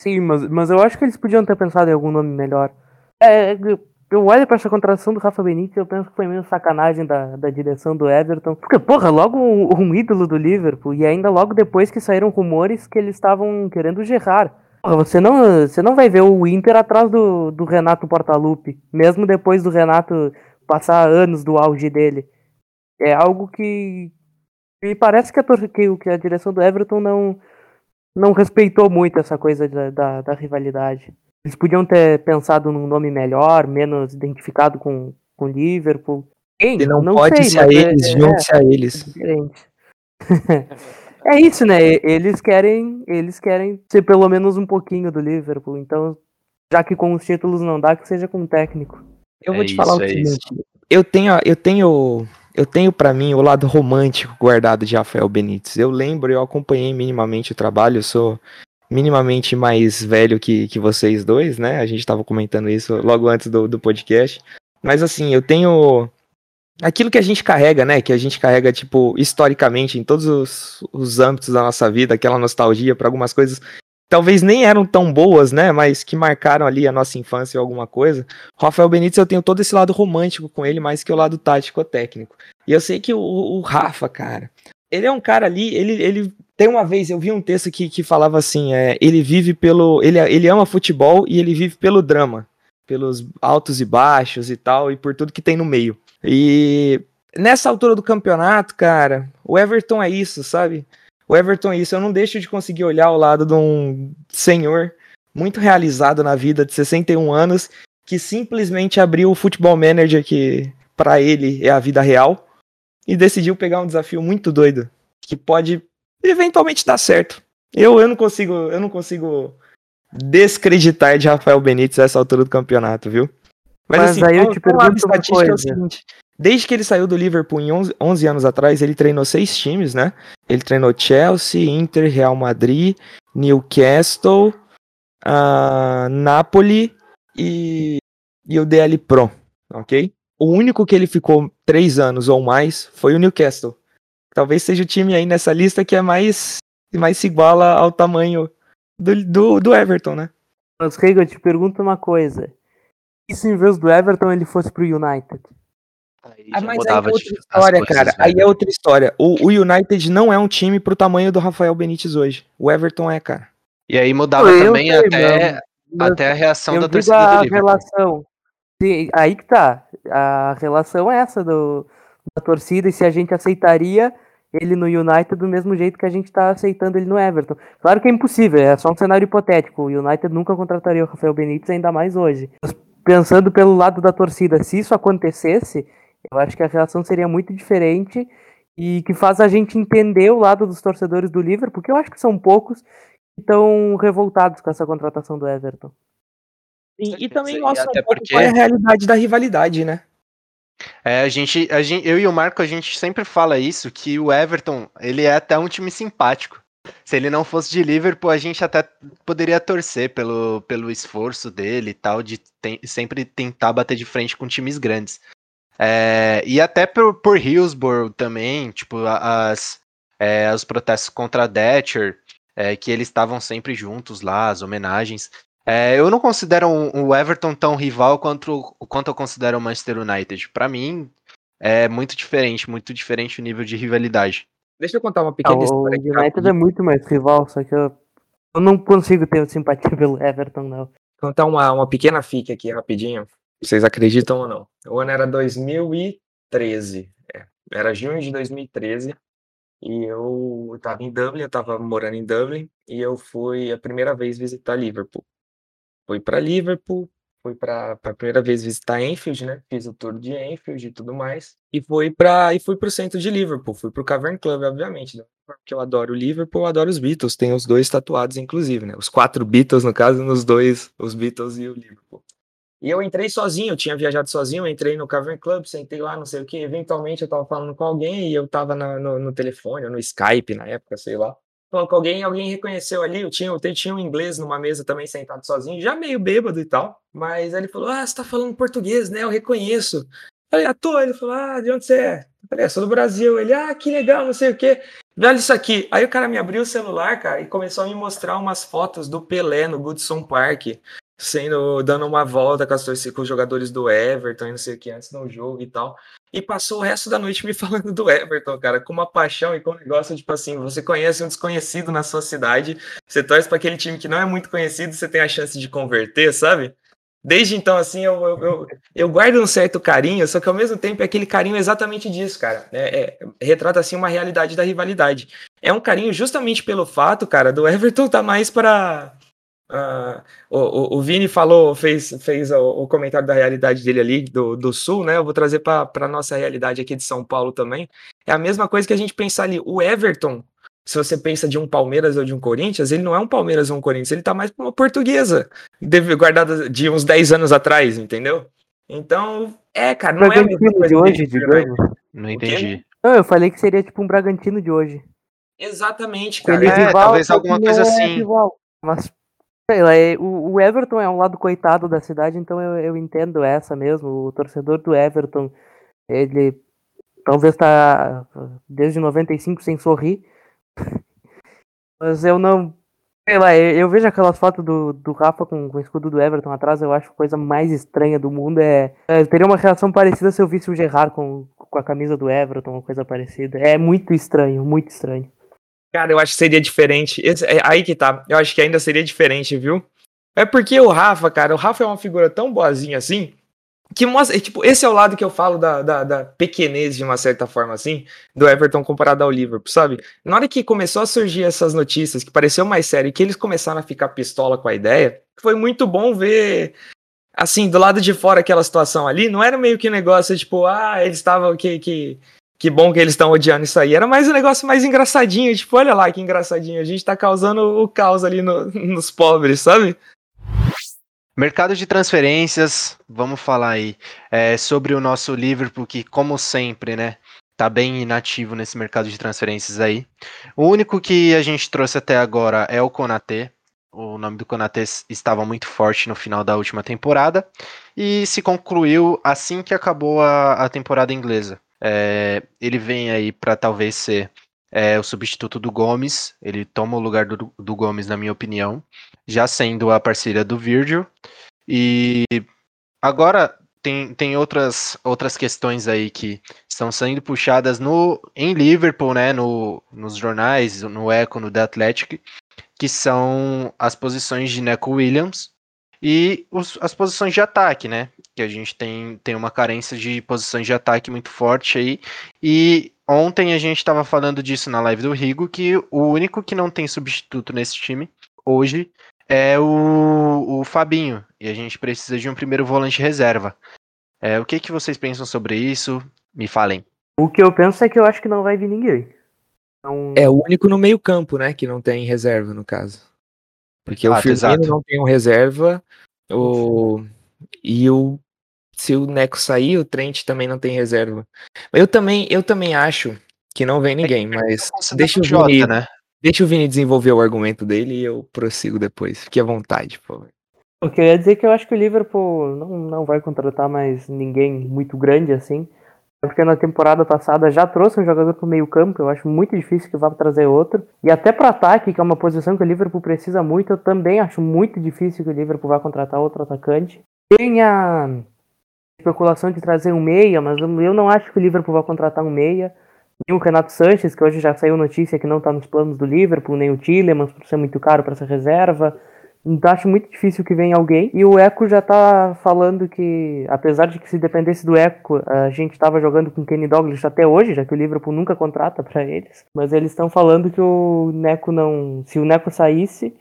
Sim, mas, mas eu acho que eles podiam ter pensado em algum nome melhor. É, eu olho pra essa contratação do Rafa Benítez e eu penso que foi meio sacanagem da, da direção do Everton. Porque, porra, logo um, um ídolo do Liverpool, e ainda logo depois que saíram rumores que eles estavam querendo. Porra, você não, você não vai ver o Inter atrás do, do Renato Portaluppi, mesmo depois do Renato passar anos do auge dele. É algo que me parece que a, que, que a direção do Everton não, não respeitou muito essa coisa da, da, da, rivalidade. Eles podiam ter pensado num nome melhor, menos identificado com o Liverpool. Quem? Não, não pode sei, ser a eles, é, junte-se é, a eles. É, é isso, né? Eles querem, eles querem ser pelo menos um pouquinho do Liverpool. Então, já que com os títulos não dá, que seja com o técnico. Eu vou é te falar o é seguinte. Eu tenho, eu tenho eu tenho para mim o lado romântico guardado de Rafael Benítez. Eu lembro, eu acompanhei minimamente o trabalho, eu sou minimamente mais velho que, que vocês dois, né? A gente estava comentando isso logo antes do, do podcast. Mas assim, eu tenho aquilo que a gente carrega, né? Que a gente carrega, tipo, historicamente, em todos os, os âmbitos da nossa vida, aquela nostalgia para algumas coisas talvez nem eram tão boas, né? Mas que marcaram ali a nossa infância ou alguma coisa. Rafael Benítez, eu tenho todo esse lado romântico com ele, mais que o lado tático-técnico. E eu sei que o, o, Rafa, cara, ele é um cara ali, ele, ele tem uma vez, eu vi um texto que, que falava assim, é, ele vive pelo, ele, ele ama futebol e ele vive pelo drama, pelos altos e baixos e tal, e por tudo que tem no meio. E nessa altura do campeonato, cara, o Everton é isso, sabe? O Everton, isso, eu não deixo de conseguir olhar ao lado de um senhor muito realizado na vida, de 61 anos, que simplesmente abriu o Futebol Manager, que para ele é a vida real, e decidiu pegar um desafio muito doido, que pode eventualmente dar certo. Eu, eu não consigo, eu não consigo descreditar de Rafael Benítez essa altura do campeonato, viu? Mas, Mas assim, aí eu te pergunto uma coisa. É o seguinte, Desde que ele saiu do Liverpool em 11, 11, anos atrás, ele treinou seis times, né? Ele treinou Chelsea, Inter, Real Madrid, Newcastle, uh, Napoli e, e o DL Pro, ok? O único que ele ficou três anos ou mais foi o Newcastle. Talvez seja o time aí nessa lista que é mais, mais se iguala ao tamanho do, do, do Everton, né? Mas, Rego, eu te pergunto uma coisa. E se em vez do Everton ele fosse pro United? Aí Ah, já mas aí é mudava outra história, coisas, cara. né? Aí é outra história. O, o United não é um time pro tamanho do Rafael Benítez hoje. O Everton é, cara. E aí mudava Eu também sei, até, mano. Até a reação eu da torcida a do Liverpool. relação. Sim, aí que tá. A relação é essa do, da torcida e se a gente aceitaria ele no United do mesmo jeito que a gente tá aceitando ele no Everton. Claro que é impossível, é só um cenário hipotético. O United nunca contrataria o Rafael Benítez, ainda mais hoje. Mas pensando pelo lado da torcida, se isso acontecesse, eu acho que a reação seria muito diferente e que faz a gente entender o lado dos torcedores do Liverpool, porque eu acho que são poucos que estão revoltados com essa contratação do Everton. E, e também mostra até um pouco porque- qual é a realidade da rivalidade, né? É, a gente, a gente, eu e o Marco, a gente sempre fala isso, que o Everton, ele é até um time simpático. Se ele não fosse de Liverpool, a gente até poderia torcer pelo, pelo esforço dele e tal, de ten- sempre tentar bater de frente com times grandes. É, e até por, por Hillsborough também, tipo, as, é, os protestos contra a Thatcher, é, que eles estavam sempre juntos lá, as homenagens. É, eu não considero um- o Everton tão rival quanto, quanto eu considero o Manchester United. Pra mim, é muito diferente, muito diferente o nível de rivalidade. Deixa eu contar uma Ah, pequena o história aqui. United é muito mais rival, só que eu, eu não consigo ter simpatia pelo Everton, não. Contar uma, uma pequena fic aqui rapidinho. Vocês acreditam ou não? O ano era 2013. é, era junho de 2013. E eu tava em Dublin, eu tava morando em Dublin. E eu fui a primeira vez visitar Liverpool. Fui para Liverpool, fui para a primeira vez visitar Enfield, né? Fiz o tour de Enfield e tudo mais. E fui para e fui pro centro de Liverpool, fui pro Cavern Club, obviamente, né? Porque eu adoro o Liverpool, eu adoro os Beatles, tem os dois tatuados inclusive, né? Os quatro Beatles no caso, nos dois, os Beatles e o Liverpool. E eu entrei sozinho, eu tinha viajado sozinho, entrei no Cavern Club, sentei lá, não sei o que. Eventualmente eu tava falando com alguém e eu tava na- no, no telefone, ou no Skype na época, sei lá. Falando com alguém, alguém reconheceu ali, eu tinha, eu tinha um inglês numa mesa também sentado sozinho, já meio bêbado e tal. Mas ele falou: Ah, você tá falando português, né? Eu reconheço. Falei, à toa, ele falou: Ah, de onde você é? Falei, "É, sou do Brasil. Ele, ah, que legal, não sei o quê. Olha isso aqui. Aí o cara me abriu o celular, cara, e começou a me mostrar umas fotos do Pelé no Goodson Park sendo dando uma volta com, as com os jogadores do Everton e não sei o que antes do jogo e tal. E passou o resto da noite me falando do Everton, cara, com uma paixão e com um negócio tipo assim: você conhece um desconhecido na sua cidade, você torce para aquele time que não é muito conhecido, você tem a chance de converter, sabe? Desde então, assim, eu, eu, eu, eu guardo um certo carinho, só que ao mesmo tempo é aquele carinho exatamente disso, cara. É, é, retrata, assim, uma realidade da rivalidade. É um carinho justamente pelo fato, cara, do Everton tá mais para ah, o, o, o Vini falou, fez, fez o, o comentário da realidade dele ali, do, do Sul, né? Eu vou trazer para a nossa realidade aqui de São Paulo também. É a mesma coisa que a gente pensar ali. O Everton, se você pensa de um Palmeiras ou de um Corinthians, ele não é um Palmeiras ou um Corinthians, ele tá mais para uma portuguesa, deve- guardada de uns 10 anos atrás, entendeu? Então, é, cara, não é a mesma Bragantino coisa de hoje, digamos. Não entendi. Não, eu falei que seria tipo um Bragantino de hoje. Exatamente, cara. É, rival, talvez alguma coisa é assim. rival. Mas, lá, é- o, o Everton é um lado coitado da cidade, então eu, eu entendo essa mesmo. O torcedor do Everton, ele talvez tá desde 95 sem sorrir. Mas eu não. Sei lá, eu, vejo aquelas fotos do, do Rafa com, com o escudo do Everton atrás, eu acho a coisa mais estranha do mundo. É, é, eu teria uma reação parecida se eu visse o Gerard com, com a camisa do Everton, uma coisa parecida. É muito estranho, muito estranho. Cara, eu acho que seria diferente. Esse- é aí que tá. Eu acho que ainda seria diferente, viu? É porque o Rafa, cara, o Rafa é uma figura tão boazinha assim. Que mostra, tipo, esse é o lado que eu falo da, da, da pequenez, de uma certa forma, assim, do Everton comparado ao Liverpool, sabe? Na hora que começou a surgir essas notícias, que pareceu mais sério, e que eles começaram a ficar pistola com a ideia, foi muito bom ver, assim, do lado de fora aquela situação ali, não era meio que negócio, tipo, ah, eles estavam, que, que, que bom que eles estão odiando isso aí. Era mais um negócio mais engraçadinho, tipo, olha lá que engraçadinho, a gente tá causando o caos ali no- nos pobres, sabe? Mercado de transferências, vamos falar aí é, sobre o nosso Liverpool, que, como sempre, né, tá bem inativo nesse mercado de transferências aí. O único que a gente trouxe até agora é o Konaté. O nome do Konaté estava muito forte no final da última temporada e se concluiu assim que acabou a, a temporada inglesa. É, ele vem aí para talvez ser é, o substituto do Gomes. Ele toma o lugar do, do Gomes, na minha opinião, já sendo a parceira do Virgil. E agora, tem, tem outras, outras questões aí que estão sendo puxadas no, em Liverpool, né, no, nos jornais, no Eco, no The Athletic, que são as posições de Neco Williams e os, as posições de ataque, né? Que a gente tem, tem uma carência de posições de ataque muito forte aí. E ontem a gente estava falando disso na live do Rigo, que o único que não tem substituto nesse time hoje é o, o Fabinho. E a gente precisa de um primeiro volante reserva. É, o que, que vocês pensam sobre isso? Me falem. O que eu penso é que eu acho que não vai vir ninguém. Então, É o único no meio campo, né, que não tem reserva, no caso. Porque o Exato, Firmino exato. não tem um reserva, o... e o... se o Neco sair, o Trent também não tem reserva. Eu também, eu também acho que não vem ninguém, mas deixa o, Jota, Vini, né? deixa o Vini desenvolver o argumento dele e eu prossigo depois. Fique à vontade, por favor. O que eu ia dizer é que eu acho que o Liverpool não, não vai contratar mais ninguém muito grande assim. Porque na temporada passada já trouxe um jogador pro meio campo, eu acho muito difícil que vá trazer outro. E até para ataque, que é uma posição que o Liverpool precisa muito, eu também acho muito difícil que o Liverpool vá contratar outro atacante. Tem a especulação de trazer um meia, mas eu não acho que o Liverpool vai contratar um meia. Nem o Renato Sanches, que hoje já saiu notícia que não tá nos planos do Liverpool, nem o Tillemans, por ser muito caro para essa reserva. Então acho muito difícil que venha alguém. E o Eco já tá falando que, apesar de que se dependesse do Eco, a gente tava jogando com Kenny Douglas até hoje, já que o Liverpool nunca contrata para eles. Mas eles estão falando que o Neco não. Se o Neco saísse,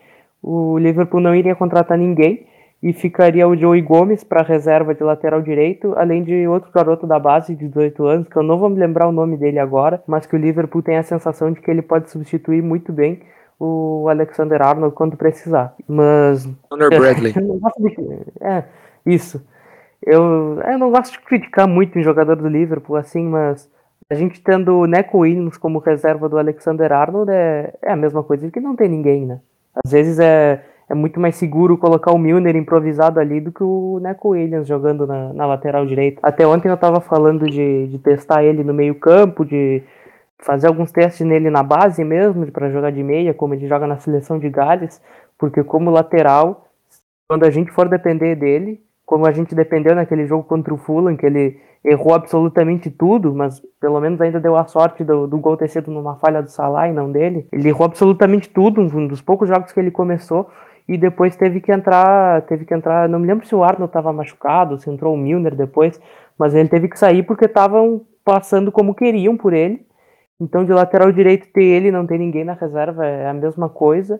o Liverpool não iria contratar ninguém. E ficaria o Joey Gomes para reserva de lateral direito, além de outro garoto da base de 18 anos, que eu não vou me lembrar o nome dele agora, mas que o Liverpool tem a sensação de que ele pode substituir muito bem o Alexander Arnold quando precisar. Mas Conor Bradley. eu não gosto de... É, isso. Eu, eu não gosto de criticar muito um jogador do Liverpool, assim, mas a gente tendo o Neco Williams como reserva do Alexander Arnold é, é a mesma coisa que não tem ninguém, né? Às vezes é, é muito mais seguro colocar o Milner improvisado ali do que o Neco Williams jogando na, na lateral direita. Até ontem eu tava falando de, de testar ele no meio campo, de fazer alguns testes nele na base mesmo, para jogar de meia, como ele joga na seleção de Gales, porque como lateral, quando a gente for depender dele, como a gente dependeu naquele jogo contra o Fulham, que ele errou absolutamente tudo, mas pelo menos ainda deu a sorte do, do gol ter sido numa falha do Salah e não dele. Ele errou absolutamente tudo, um dos poucos jogos que ele começou, e depois teve que entrar, teve que entrar, não me lembro se o Arnold estava machucado, se entrou o Milner depois, mas ele teve que sair porque estavam passando como queriam por ele. Então de lateral direito ter ele, não ter ninguém na reserva é a mesma coisa.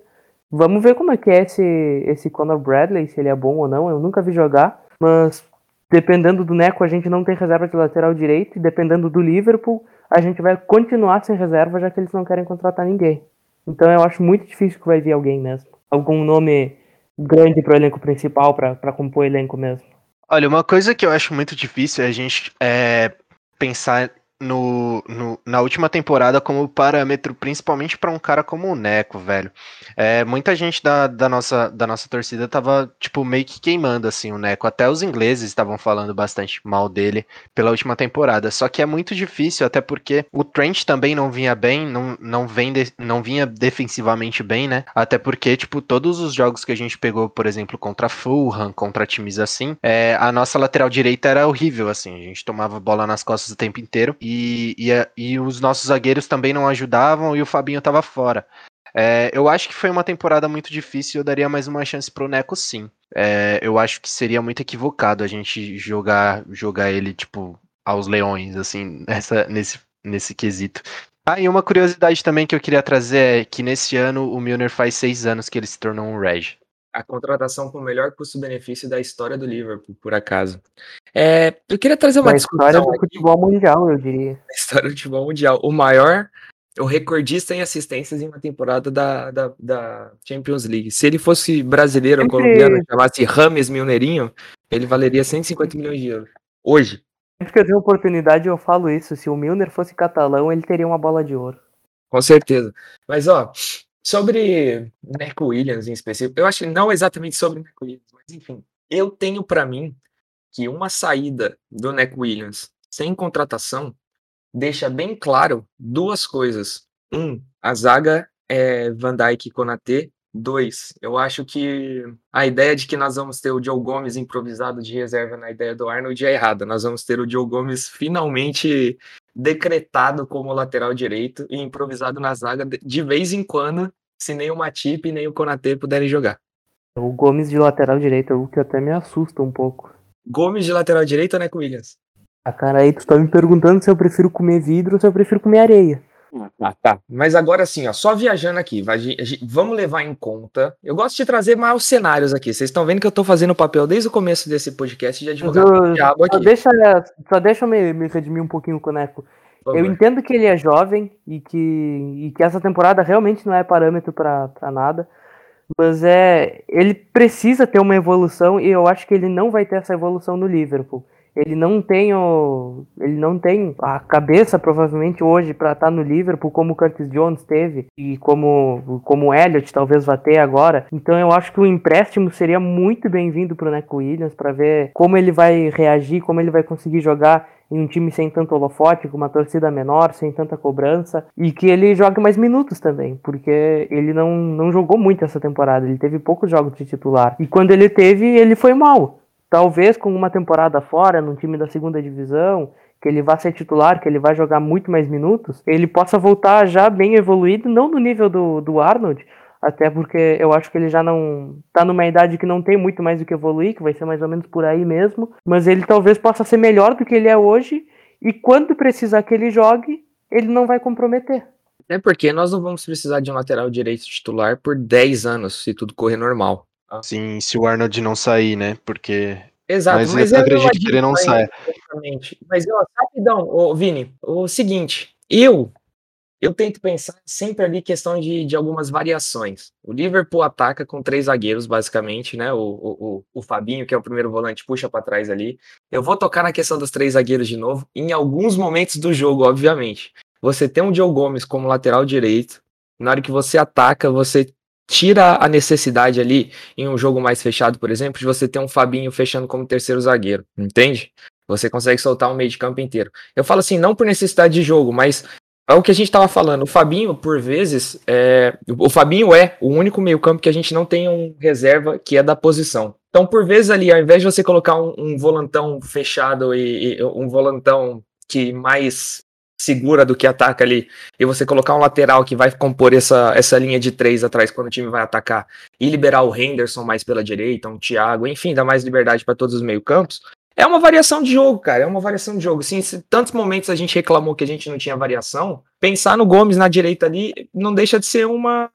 Vamos ver como é que é esse, esse Conor Bradley, se ele é bom ou não. Eu nunca vi jogar, mas dependendo do Neco, a gente não tem reserva de lateral direito, e dependendo do Liverpool, a gente vai continuar sem reserva, já que eles não querem contratar ninguém. Então eu acho muito difícil que vai vir alguém mesmo. Algum nome grande para o elenco principal, para compor o elenco mesmo. Olha, uma coisa que eu acho muito difícil é a gente é, pensar no, no- na última temporada como parâmetro, principalmente para um cara como o Neco, velho. É, muita gente da, da, nossa, da nossa torcida tava, tipo, meio que queimando, assim, o Neco. Até os ingleses estavam falando bastante mal dele pela última temporada. Só que é muito difícil, até porque o Trent também não vinha bem, não, não, vem de- não vinha defensivamente bem, né? Até porque, tipo, todos os jogos que a gente pegou, por exemplo, contra Fulham, contra times assim, é, a nossa lateral direita era horrível, assim. A gente tomava bola nas costas o tempo inteiro e, e, a- e os nossos zagueiros também não ajudavam e o Fabinho tava fora. É, eu acho que foi uma temporada muito difícil e eu daria mais uma chance pro Neco, sim. É, eu acho que seria muito equivocado a gente jogar, jogar ele, tipo, aos leões, assim, nessa, nesse, nesse quesito. Ah, e uma curiosidade também que eu queria trazer é que nesse ano o Milner faz seis anos que ele se tornou um Reg. A contratação com o melhor custo-benefício da história do Liverpool, por acaso. É, eu queria trazer uma Na história do futebol mundial, eu diria. da história do futebol mundial. O maior, o recordista em assistências em uma temporada da, da, da Champions League. Se ele fosse brasileiro ou colombiano chamasse Rames Milneirinho, ele valeria 150 milhões de euros. Hoje. Sempre que eu tenho oportunidade, eu falo isso. Se o Milner fosse catalão, ele teria uma bola de ouro. Com certeza. Mas, ó, sobre Neco Williams em específico, eu acho que não exatamente sobre Neco Williams, mas enfim, eu tenho pra mim que uma saída do Neco Williams sem contratação deixa bem claro duas coisas. Um, a zaga é Van Dijk e Dois, eu acho que a ideia de que nós vamos ter o Joe Gomes improvisado de reserva na ideia do Arnold é errada. Nós vamos ter o Joe Gomes finalmente decretado como lateral direito e improvisado na zaga de vez em quando, se nem o Matip nem o Konatê puderem jogar. O Gomes de lateral direito é o que até me assusta um pouco. Gomes de lateral direito ou Neco Williams? Ah, cara, aí tu tá me perguntando se eu prefiro comer vidro ou se eu prefiro comer areia. Ah, tá. Mas agora assim, ó, só viajando aqui, vai, vamos levar em conta. Eu gosto de trazer mais cenários aqui. Vocês estão vendo que eu tô fazendo o papel desde o começo desse podcast de advogado eu, diabo aqui. Só deixa, só deixa eu me, me redimir um pouquinho com o Neco. Eu entendo que ele é jovem e que, e que essa temporada realmente não é parâmetro para nada. Mas é. Ele precisa ter uma evolução e eu acho que ele não vai ter essa evolução no Liverpool. Ele não tem o, ele não tem a cabeça provavelmente hoje para estar tá no Liverpool como o Curtis Jones teve e como como o Elliott talvez vá ter agora. Então eu acho que o empréstimo seria muito bem-vindo para o Neco Williams para ver como ele vai reagir, como ele vai conseguir jogar em um time sem tanto holofote, com uma torcida menor, sem tanta cobrança, e que ele jogue mais minutos também, porque ele não, não jogou muito essa temporada, ele teve poucos jogos de titular. E quando ele teve, ele foi mal. Talvez com uma temporada fora, num time da segunda divisão, que ele vá ser titular, que ele vai jogar muito mais minutos, ele possa voltar já bem evoluído, não no nível do, do Arnold, até porque eu acho que ele já não tá numa idade que não tem muito mais do que evoluir, que vai ser mais ou menos por aí mesmo, mas ele talvez possa ser melhor do que ele é hoje, e quando precisar que ele jogue, ele não vai comprometer. É porque nós não vamos precisar de um lateral direito titular por 10 anos, se tudo correr normal. Sim, se o Arnold não sair, né? Porque. Exato, mas, mas eu acredito que ele não saia. Mas, ó, rapidão, ô, Vini, o seguinte, eu eu tento pensar sempre ali questão de, de algumas variações. O Liverpool ataca com três zagueiros, basicamente, né? O, o, o Fabinho, que é o primeiro volante, puxa para trás ali. Eu vou tocar na questão dos três zagueiros de novo, em alguns momentos do jogo, obviamente. Você tem um Joe Gomes como lateral direito. Na hora que você ataca, você tira a necessidade ali, em um jogo mais fechado, por exemplo, de você ter um Fabinho fechando como terceiro zagueiro, entende? Você consegue soltar um meio de campo inteiro. Eu falo assim, não por necessidade de jogo, mas é o que a gente estava falando. O Fabinho, por vezes, é... o Fabinho é o único meio campo que a gente não tem um reserva que é da posição. Então, por vezes ali, ao invés de você colocar um, um volantão fechado e, e um volantão que mais segura do que ataca ali, e você colocar um lateral que vai compor essa, essa linha de três atrás quando o time vai atacar, e liberar o Henderson mais pela direita, um Thiago, enfim, dar mais liberdade para todos os meio-campos, é uma variação de jogo, cara, é uma variação de jogo. Sim, se tantos momentos a gente reclamou que a gente não tinha variação, pensar no Gomes na direita ali não deixa de ser uma.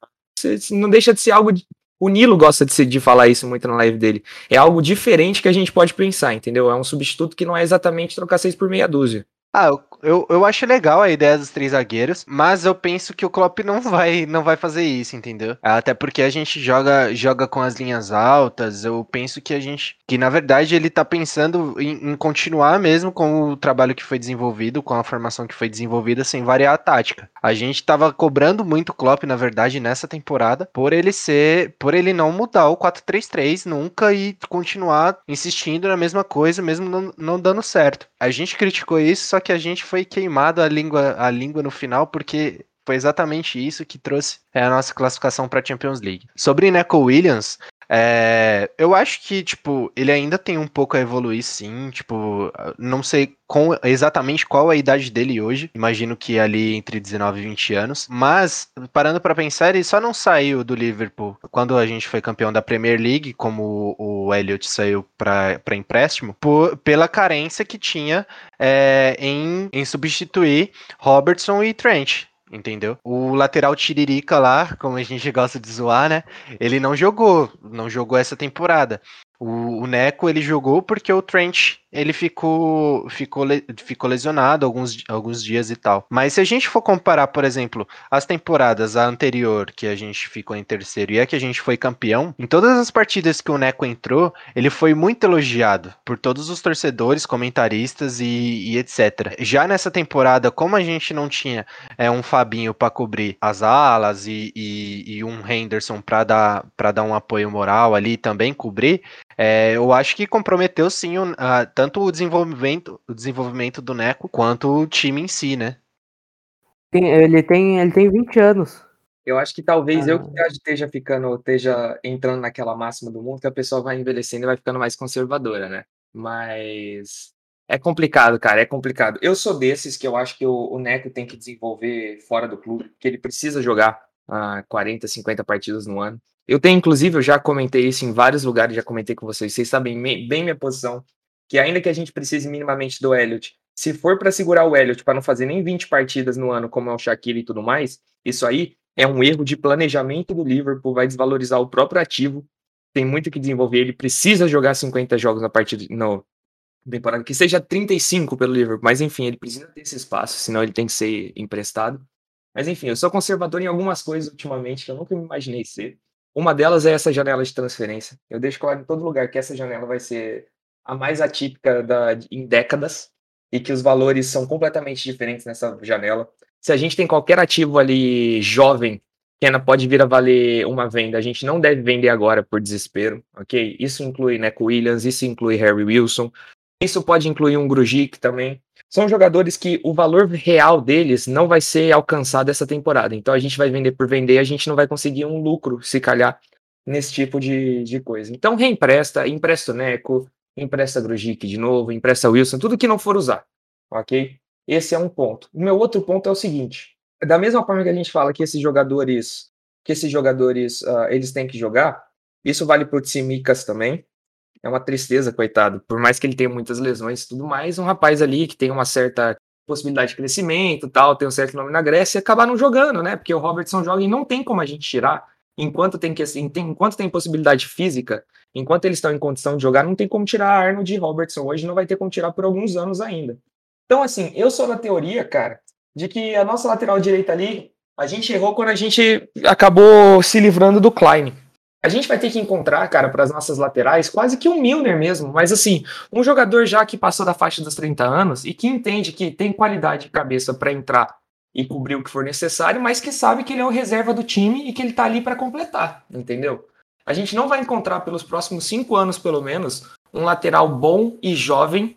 Não deixa de ser algo. De, o Nilo gosta de, de falar isso muito na live dele. É algo diferente que a gente pode pensar, entendeu? É um substituto que não é exatamente trocar seis por meia dúzia. Ah, eu, eu acho legal a ideia dos três zagueiros, mas eu penso que o Klopp não vai, não vai fazer isso, entendeu? Até porque a gente joga, joga com as linhas altas. Eu penso que a gente, que na verdade ele tá pensando em, em continuar mesmo com o trabalho que foi desenvolvido, com a formação que foi desenvolvida, sem variar a tática. A gente tava cobrando muito o Klopp, na verdade, nessa temporada, por ele ser, por ele não mudar o 4-3-3 nunca e continuar insistindo na mesma coisa, mesmo não, não dando certo. A gente criticou isso, só que a gente foi queimado a língua, a língua no final, porque foi exatamente isso que trouxe é, a nossa classificação para a Champions League. Sobre Neco Williams, é, eu acho que, tipo, ele ainda tem um pouco a evoluir, sim. Tipo, não sei com, exatamente qual a idade dele hoje. Imagino que ali entre 19 e 20 anos. Mas, parando para pensar, ele só não saiu do Liverpool quando a gente foi campeão da Premier League, como o Elliot saiu para empréstimo, por, pela carência que tinha é, em, em substituir Robertson e Trent entendeu? O lateral Tiririca lá, como a gente gosta de zoar, né? Ele não jogou, não jogou essa temporada. O, o Neco ele jogou porque o Trent ele ficou, ficou, ficou lesionado alguns, alguns dias e tal. Mas se a gente for comparar, por exemplo, as temporadas, a anterior, que a gente ficou em terceiro e a que a gente foi campeão, em todas as partidas que o Neco entrou, ele foi muito elogiado por todos os torcedores, comentaristas e, e etc. Já nessa temporada, como a gente não tinha é, um Fabinho para cobrir as alas e, e, e um Henderson para dar, dar um apoio moral ali também cobrir, é, eu acho que comprometeu sim uh, tanto o desenvolvimento, o desenvolvimento do Neco quanto o time em si, né? Ele tem, ele tem 20 anos. Eu acho que talvez eu que Ah. esteja ficando, esteja entrando naquela máxima do mundo que a pessoa vai envelhecendo e vai ficando mais conservadora, né? Mas é complicado, cara, é complicado. Eu sou desses que eu acho que o, o Neco tem que desenvolver fora do clube, que ele precisa jogar ah, 40, 50 partidas no ano. Eu tenho, inclusive, eu já comentei isso em vários lugares, já comentei com vocês, vocês sabem bem minha posição, que ainda que a gente precise minimamente do Elliot, se for para segurar o Elliot para não fazer nem 20 partidas no ano, como é o Shaqiri e tudo mais, isso aí é um erro de planejamento do Liverpool, vai desvalorizar o próprio ativo, tem muito que desenvolver, ele precisa jogar 50 jogos na partida, no temporada, que seja 35 pelo Liverpool, mas enfim, ele precisa ter esse espaço, senão ele tem que ser emprestado. Mas enfim, eu sou conservador em algumas coisas ultimamente que eu nunca me imaginei ser. Uma delas é essa janela de transferência. Eu deixo claro em todo lugar que essa janela vai ser a mais atípica da, em décadas e que os valores são completamente diferentes nessa janela. Se a gente tem qualquer ativo ali jovem que ainda pode vir a valer uma venda, a gente não deve vender agora por desespero, ok? Isso inclui Neco Williams, isso inclui Harry Wilson, isso pode incluir um Grujic também. São jogadores que o valor real deles não vai ser alcançado essa temporada. Então a gente vai vender por vender a gente não vai conseguir um lucro, se calhar, nesse tipo de, de coisa. Então reempresta, empresta o Neco, empresta Grujic de novo, empresta Wilson, tudo que não for usar, ok? Esse é um ponto. O meu outro ponto é o seguinte: da mesma forma que a gente fala que esses jogadores, que esses jogadores, ah, eles têm que jogar, isso vale para o Tsimikas também. É uma tristeza, coitado. Por mais que ele tenha muitas lesões e tudo mais, um rapaz ali que tem uma certa possibilidade de crescimento, tal, tem um certo nome na Grécia, acabar não jogando, né? Porque o Robertson joga e não tem como a gente tirar. Enquanto tem, que, assim, enquanto tem possibilidade física, enquanto eles estão em condição de jogar, não tem como tirar Arnold e Robertson. Hoje não vai ter como tirar por alguns anos ainda. Então, assim, eu sou da teoria, cara, de que a nossa lateral direita ali, a gente errou quando a gente acabou se livrando do Klein. A gente vai ter que encontrar, cara, para as nossas laterais, quase que um Milner mesmo, mas assim, um jogador já que passou da faixa dos 30 anos e que entende que tem qualidade de cabeça para entrar e cobrir o que for necessário, mas que sabe que ele é o reserva do time e que ele tá ali para completar, entendeu? A gente não vai encontrar pelos próximos cinco anos, pelo menos, um lateral bom e jovem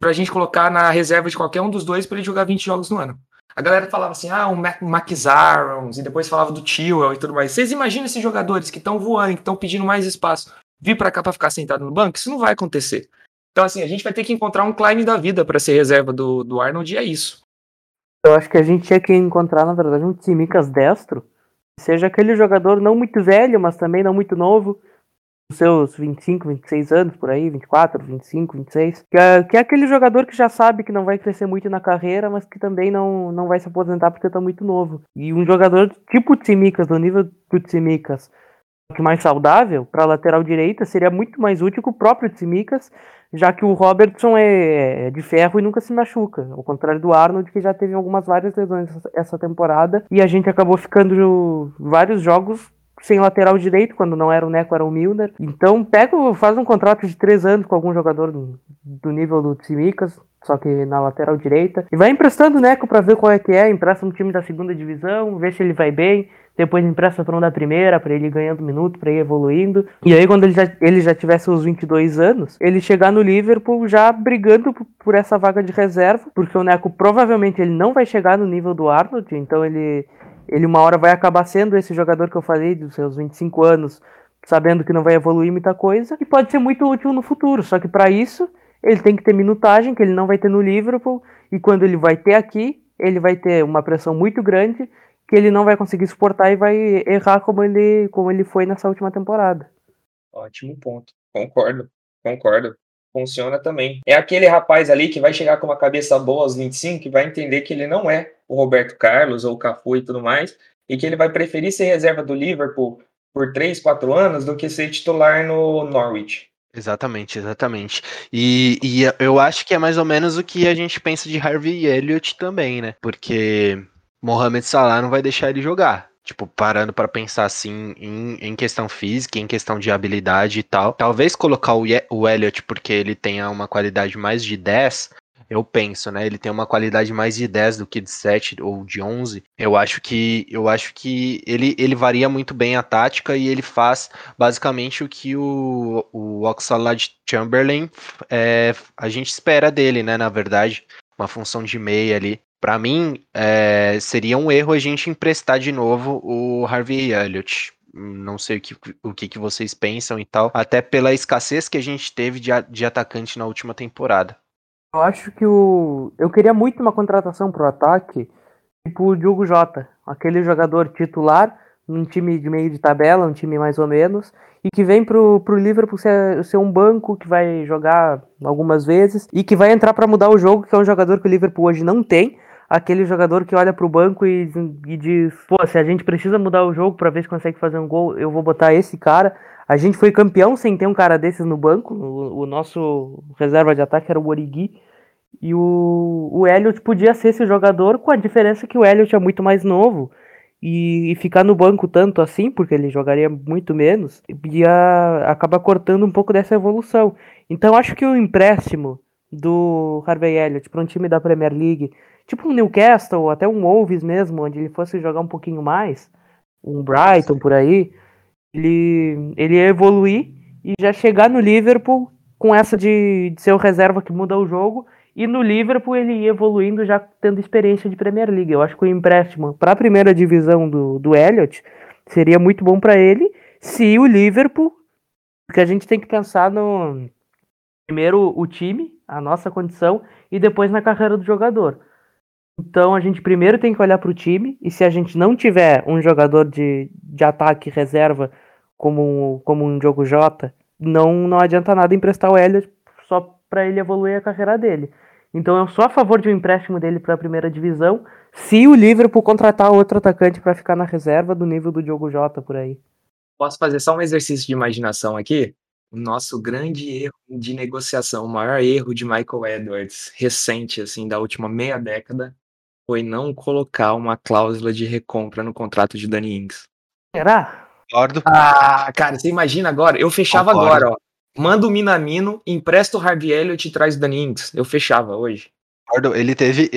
pra gente colocar na reserva de qualquer um dos dois para ele jogar 20 jogos no ano. A galera falava assim, ah, o Mac Arons, e depois falava do Tio e tudo mais. Vocês imaginam esses jogadores que estão voando, que estão pedindo mais espaço, vir para cá para ficar sentado no banco? Isso não vai acontecer. Então, assim, a gente vai ter que encontrar um Klein da vida para ser reserva do, do Arnold, e é isso. Eu acho que a gente tinha que encontrar, na verdade, um Tsimikas destro. Seja aquele jogador não muito velho, mas também não muito novo. Seus 25, 26 anos por aí, 24, 25, 26. Que é, que é aquele jogador que já sabe que não vai crescer muito na carreira, mas que também não, não vai se aposentar porque tá muito novo. E um jogador tipo Tsimikas, do nível do Tsimikas, que mais saudável, para lateral direita, seria muito mais útil que o próprio Tsimikas, já que o Robertson é, é de ferro e nunca se machuca, ao contrário do Arnold, que já teve algumas várias lesões essa temporada, e a gente acabou ficando vários jogos sem lateral direito, quando não era o Neco, era o Milner. Então pega, faz um contrato de três anos com algum jogador do, nível do Tsimikas, só que na lateral direita, e vai emprestando o Neco para ver qual é que é, empresta um time da segunda divisão, vê se ele vai bem, depois empresta para um da primeira, para ele ganhando minuto, para ir evoluindo. E aí, quando ele já, ele já tiver seus 22 anos, ele chegar no Liverpool já brigando por essa vaga de reserva, porque o Neco provavelmente ele não vai chegar no nível do Arnold, então ele, ele uma hora vai acabar sendo esse jogador que eu falei, dos seus 25 anos, sabendo que não vai evoluir muita coisa, e pode ser muito útil no futuro. Só que para isso, ele tem que ter minutagem, que ele não vai ter no Liverpool, e quando ele vai ter aqui, ele vai ter uma pressão muito grande que ele não vai conseguir suportar e vai errar como ele, como ele foi nessa última temporada. Ótimo ponto. Concordo, concordo. Funciona também. É aquele rapaz ali que vai chegar com uma cabeça boa aos 25 que vai entender que ele não é o Roberto Carlos ou o Cafu e tudo mais, e que ele vai preferir ser reserva do Liverpool por 3, 4 anos do que ser titular no Norwich. Exatamente, exatamente. E, e eu acho que é mais ou menos o que a gente pensa de Harvey Elliott também, né? Porque Mohamed Salah não vai deixar ele jogar. Tipo, parando pra pensar assim em, em questão física, em questão de habilidade e tal. Talvez colocar o, o Elliott porque ele tenha uma qualidade mais de 10, eu penso, né? Ele tem uma qualidade mais de 10 do que de 7 ou de 11. Eu acho que eu acho que ele, ele varia muito bem a tática e ele faz basicamente o que o, o Oxlade Chamberlain é, a gente espera dele, né? Na verdade, uma função de meia ali. Para mim, é, seria um erro a gente emprestar de novo o Harvey Elliott. Não sei o que, o que, que vocês pensam e tal, até pela escassez que a gente teve de, de atacante na última temporada. Eu acho que o. Eu queria muito uma contratação pro ataque, tipo o Diogo Jota, aquele jogador titular num time de meio de tabela, um time mais ou menos, e que vem pro, pro Liverpool ser, ser um banco que vai jogar algumas vezes e que vai entrar para mudar o jogo, que é um jogador que o Liverpool hoje não tem. Aquele jogador que olha pro banco e, e diz: pô, se a gente precisa mudar o jogo para ver se consegue fazer um gol, eu vou botar esse cara. A gente foi campeão sem ter um cara desses no banco. O, o nosso reserva de ataque era o Origi. E o, o Elliot podia ser esse jogador, com a diferença que o Elliot é muito mais novo e, e, ficar no banco tanto assim, porque ele jogaria muito menos, ia acabar cortando um pouco dessa evolução. Então acho que o empréstimo do Harvey Elliott para um time da Premier League, tipo um Newcastle, até um Wolves mesmo, onde ele fosse jogar um pouquinho mais, um Brighton por aí, ele, ele ia evoluir e já chegar no Liverpool com essa de, de ser o reserva que muda o jogo e no Liverpool ele ia evoluindo já tendo experiência de Premier League. Eu acho que o empréstimo para a primeira divisão do, do Elliott seria muito bom para ele se o Liverpool, porque a gente tem que pensar no primeiro o time, a nossa condição e depois na carreira do jogador. Então a gente primeiro tem que olhar para o time e se a gente não tiver um jogador de, de ataque reserva como como um jogo J, não, não adianta nada emprestar o Elliott só para ele evoluir a carreira dele. Então eu sou a favor de um empréstimo dele para a primeira divisão, se o Liverpool contratar outro atacante para ficar na reserva do nível do Diogo Jota por aí. Posso fazer só um exercício de imaginação aqui? O nosso grande erro de negociação, o maior erro de Michael Edwards, recente, assim, da última meia década, foi não colocar uma cláusula de recompra no contrato de Danny Ings. Será? Concordo. Ah, cara, você imagina agora? Eu fechava Concordo. agora, ó. Manda o Minamino, empresta o Harvey Elliott e traz o Danny Ings. Eu fechava hoje. Ele teve.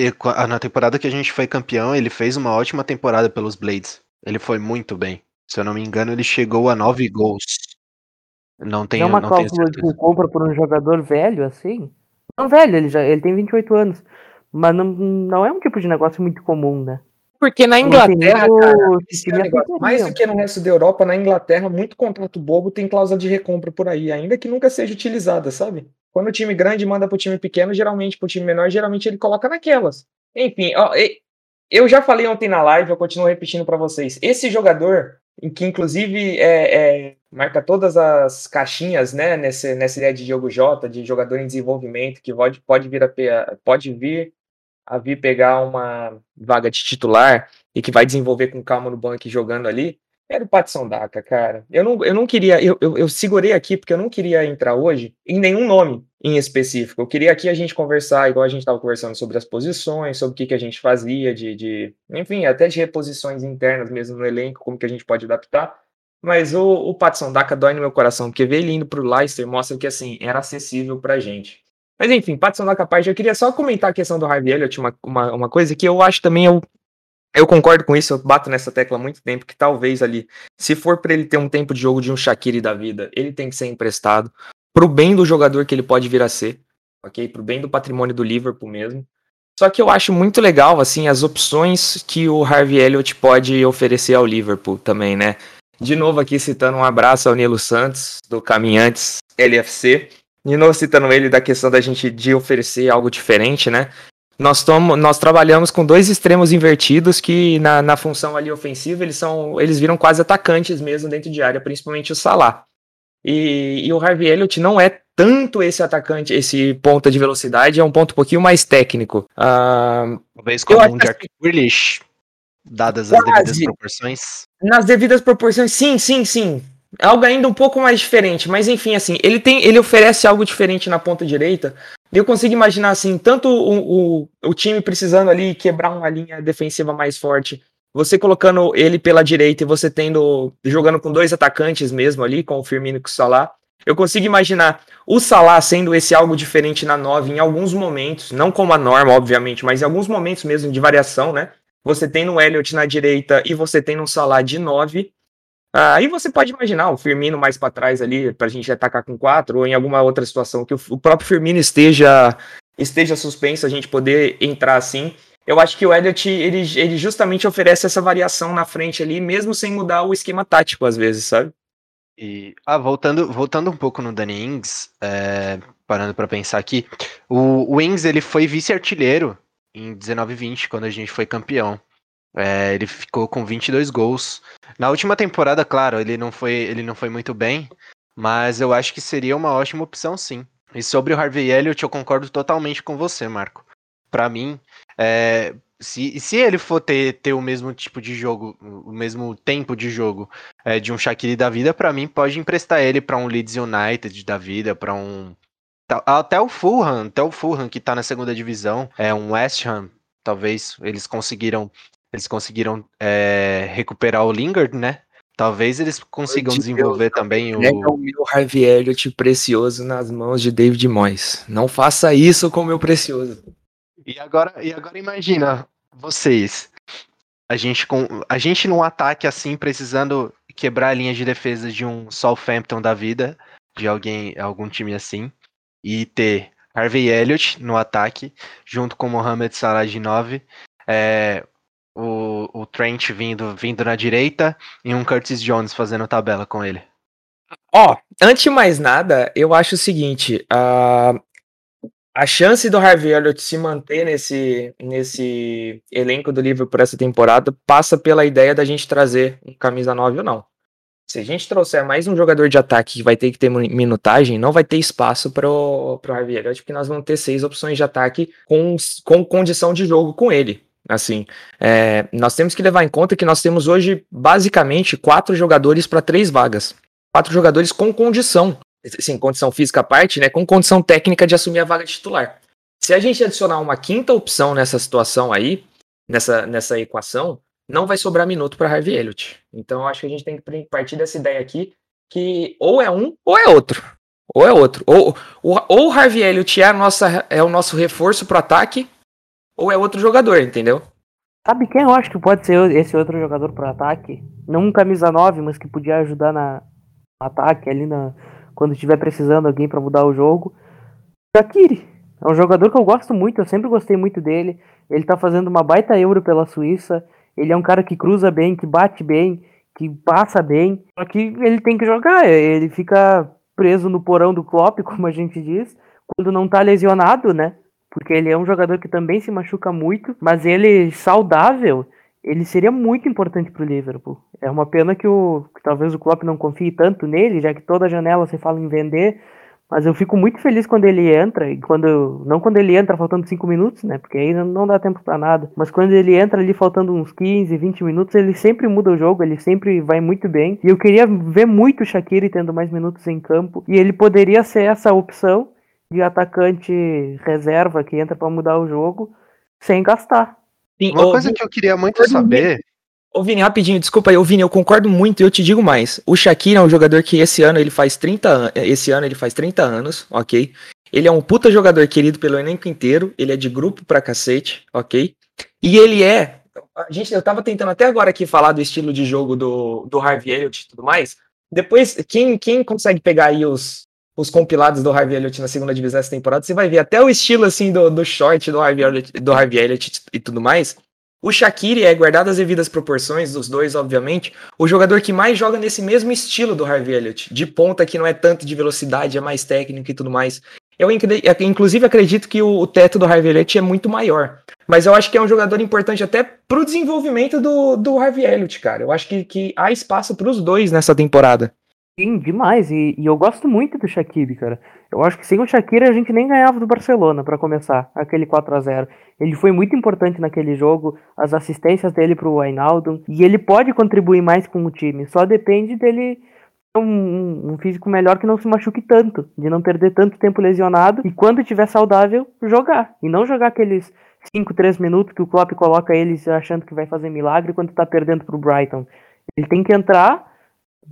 Na temporada que a gente foi campeão, ele fez uma ótima temporada pelos Blades. Ele foi muito bem. Se eu não me engano, ele chegou a nove gols. Não tem É uma não cláusula de compra por um jogador velho, assim? Não velho, ele já ele tem 28 anos. Mas não, não é um tipo de negócio muito comum, né? Porque na Inglaterra, cara, esse é negócio, mais do que no resto da Europa, na Inglaterra, muito contrato bobo tem cláusula de recompra por aí, ainda que nunca seja utilizada, sabe? Quando o time grande manda pro time pequeno, geralmente pro time menor, geralmente ele coloca naquelas. Enfim, ó, eu já falei ontem na live, eu continuo repetindo para vocês. Esse jogador, que inclusive é, é, marca todas as caixinhas, né, nessa, nessa ideia de jogo J, de jogador em desenvolvimento, que pode, pode vir a pode vir a vir pegar uma vaga de titular e que vai desenvolver com calma no banco jogando ali, era o Patson Daka, cara. Eu não, eu não queria, eu, eu, eu, segurei aqui porque eu não queria entrar hoje em nenhum nome em específico. Eu queria aqui a gente conversar, igual a gente estava conversando sobre as posições, sobre o que, que a gente fazia, de, de, enfim, até de reposições internas mesmo no elenco, como que a gente pode adaptar. Mas o, o Daka dói no meu coração, porque ver ele indo pro Leicester mostra que, assim, era acessível pra gente. Mas enfim, Patson da capaz. Eu queria só comentar a questão do Harvey Elliott, uma, uma, uma coisa que eu acho também, eu, eu concordo com isso, eu bato nessa tecla há muito tempo, que talvez ali, se for para ele ter um tempo de jogo de um Shaqiri da vida, ele tem que ser emprestado, pro bem do jogador que ele pode vir a ser, ok? Pro bem do patrimônio do Liverpool mesmo. Só que eu acho muito legal, assim, as opções que o Harvey Elliott pode oferecer ao Liverpool também, né? De novo aqui citando um abraço ao Nilo Santos, do Caminhantes LFC, de novo citando ele da questão da gente de oferecer algo diferente, né? Nós, tomo, nós trabalhamos com dois extremos invertidos que na, na função ali ofensiva eles são eles viram quase atacantes mesmo dentro de área, principalmente o Salah. E, e o Harvey Elliott não é tanto esse atacante, esse ponta de velocidade, é um ponto um pouquinho mais técnico. Talvez como um Jack Grealish, dadas as devidas proporções. Nas devidas proporções, sim, sim, sim algo ainda um pouco mais diferente, mas enfim, assim, ele tem, ele oferece algo diferente na ponta direita. Eu consigo imaginar assim, tanto o, o, o time precisando ali quebrar uma linha defensiva mais forte, você colocando ele pela direita e você tendo jogando com dois atacantes mesmo ali, com o Firmino e o Salah. Eu consigo imaginar o Salah sendo esse algo diferente na 9 em alguns momentos, não como a norma, obviamente, mas em alguns momentos mesmo de variação, né? Você tem no Elliot na direita e você tem no Salah de 9, ah, aí você pode imaginar o Firmino mais para trás ali, para a gente atacar com quatro, ou em alguma outra situação que o, próprio Firmino esteja, esteja suspenso, a gente poder entrar assim. eu acho que o Elliott, ele, ele justamente oferece essa variação na frente ali, mesmo sem mudar o esquema tático, às vezes, sabe? E, ah, voltando, voltando um pouco no Danny Ings, é, parando para pensar aqui, o, o Ings ele foi vice-artilheiro em 19-20, quando a gente foi campeão. É, ele ficou com 22 gols. Na última temporada, claro, ele não foi, ele não foi muito bem, mas eu acho que seria uma ótima opção, sim. E sobre o Harvey Elliott, eu concordo totalmente com você, Marco. Para mim, é, se, se ele for ter, ter o mesmo tipo de jogo, o mesmo tempo de jogo é, de um Shaqiri da vida, para mim pode emprestar ele para um Leeds United da vida, para um até o Fulham, até o Fulham que tá na segunda divisão, é um West Ham, talvez eles conseguiram eles conseguiram é, recuperar o Lingard, né? Talvez eles consigam desenvolver Deus, também o. Pega o meu Harvey Elliott precioso nas mãos de David Moyes. Não faça isso com o meu precioso. E agora, e agora imagina, vocês. A gente, com, a gente num ataque assim, precisando quebrar a linha de defesa de um Southampton da vida, de alguém, algum time assim, e ter Harvey Elliott no ataque, junto com Mohamed Salah de 9, é, o, o Trent vindo, vindo na direita e um Curtis Jones fazendo tabela com ele. Ó, antes de mais nada, eu acho o seguinte: uh, a chance do Harvey Elliott se manter nesse, nesse elenco do livro por essa temporada passa pela ideia da gente trazer um camisa 9 ou não. Se a gente trouxer mais um jogador de ataque que vai ter que ter minutagem, não vai ter espaço para o Harvey Elliott, porque nós vamos ter seis opções de ataque com, com condição de jogo com ele. Assim, é, nós temos que levar em conta que nós temos hoje basicamente quatro jogadores para três vagas. Quatro jogadores com condição sim, condição física à parte, né, com condição técnica de assumir a vaga de titular. Se a gente adicionar uma quinta opção nessa situação aí, nessa, nessa equação, não vai sobrar minuto para Harvey Elliott. Então, acho que a gente tem que partir dessa ideia aqui que ou é um ou é outro. Ou é outro. Ou, ou, o Harvey Elliott é, a nossa, é o nosso reforço para ataque, ou é outro jogador, entendeu? Sabe quem eu acho que pode ser esse outro jogador para ataque? Não um camisa 9, mas que podia ajudar na ataque ali na, quando estiver precisando alguém para mudar o jogo. Shaqiri é um jogador que eu gosto muito, eu sempre gostei muito dele. Ele tá fazendo uma baita euro pela Suíça. Ele é um cara que cruza bem, que bate bem, que passa bem. Só que ele tem que jogar, ele fica preso no porão do Klopp, como a gente diz, quando não tá lesionado, né? Porque ele é um jogador que também se machuca muito, mas ele saudável, ele seria muito importante para o Liverpool. É uma pena que, o, que talvez o Klopp não confie tanto nele, já que toda janela se fala em vender. Mas eu fico muito feliz quando ele entra, e quando não quando ele entra faltando 5 minutos, né? Porque aí não dá tempo para nada. Mas quando ele entra ali faltando uns 15, 20 minutos, ele sempre muda o jogo, ele sempre vai muito bem. E eu queria ver muito o Shaqiri tendo mais minutos em campo. E ele poderia ser essa opção de atacante reserva que entra para mudar o jogo sem gastar. Sim, Uma ô, coisa que eu queria muito saber. Ô Vini, rapidinho, desculpa aí, ô Vini, eu concordo muito e eu te digo mais. O Shaqiri é um jogador que esse ano ele faz 30 esse ano ele faz 30 anos, ok? Ele é um puta jogador querido pelo elenco inteiro, ele é de grupo pra cacete, ok? E ele é. A gente, eu tava tentando até agora aqui falar do estilo de jogo do, do Harvey Elliott e tudo mais. Depois, quem, quem consegue pegar aí os, os compilados do Harvey Elliott na segunda divisão essa temporada, você vai ver até o estilo assim do, do short do Harvey, Elliott, do Harvey Elliott e tudo mais. O Shaqiri é, guardado as devidas proporções dos dois, obviamente, o jogador que mais joga nesse mesmo estilo do Harvey Elliott, de ponta que não é tanto de velocidade, é mais técnico e tudo mais. Eu inclusive acredito que o, teto do Harvey Elliott é muito maior. Mas eu acho que é um jogador importante até pro desenvolvimento do, do Harvey Elliott, cara. Eu acho que, que há espaço para os dois nessa temporada. Sim, demais. E, e, eu gosto muito do Shaqiri, cara. Eu acho que sem o Shaqiri a gente nem ganhava do Barcelona para começar, aquele 4 a 0 Ele foi muito importante naquele jogo, as assistências dele pro Wijnaldum, e ele pode contribuir mais com o time. Só depende dele um, um, físico melhor que não se machuque tanto, de não perder tanto tempo lesionado, e quando tiver saudável, jogar. E não jogar aqueles 5, 3 minutos que o Klopp coloca eles achando que vai fazer milagre quando tá perdendo pro Brighton. Ele tem que entrar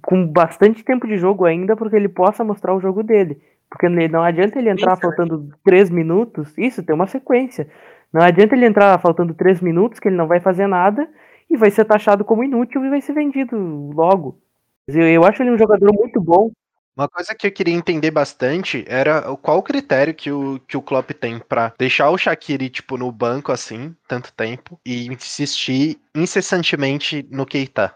com bastante tempo de jogo ainda, porque ele possa mostrar o jogo dele. Porque não adianta ele entrar faltando 3 minutos, isso tem uma sequência. Não adianta ele entrar faltando 3 minutos, que ele não vai fazer nada, e vai ser taxado como inútil e vai ser vendido logo. Eu, eu acho ele um jogador muito bom. Uma coisa que eu queria entender bastante era o- qual o critério que o, que o Klopp tem pra deixar o Shaqiri, tipo, no banco assim, tanto tempo, e insistir incessantemente no Keita.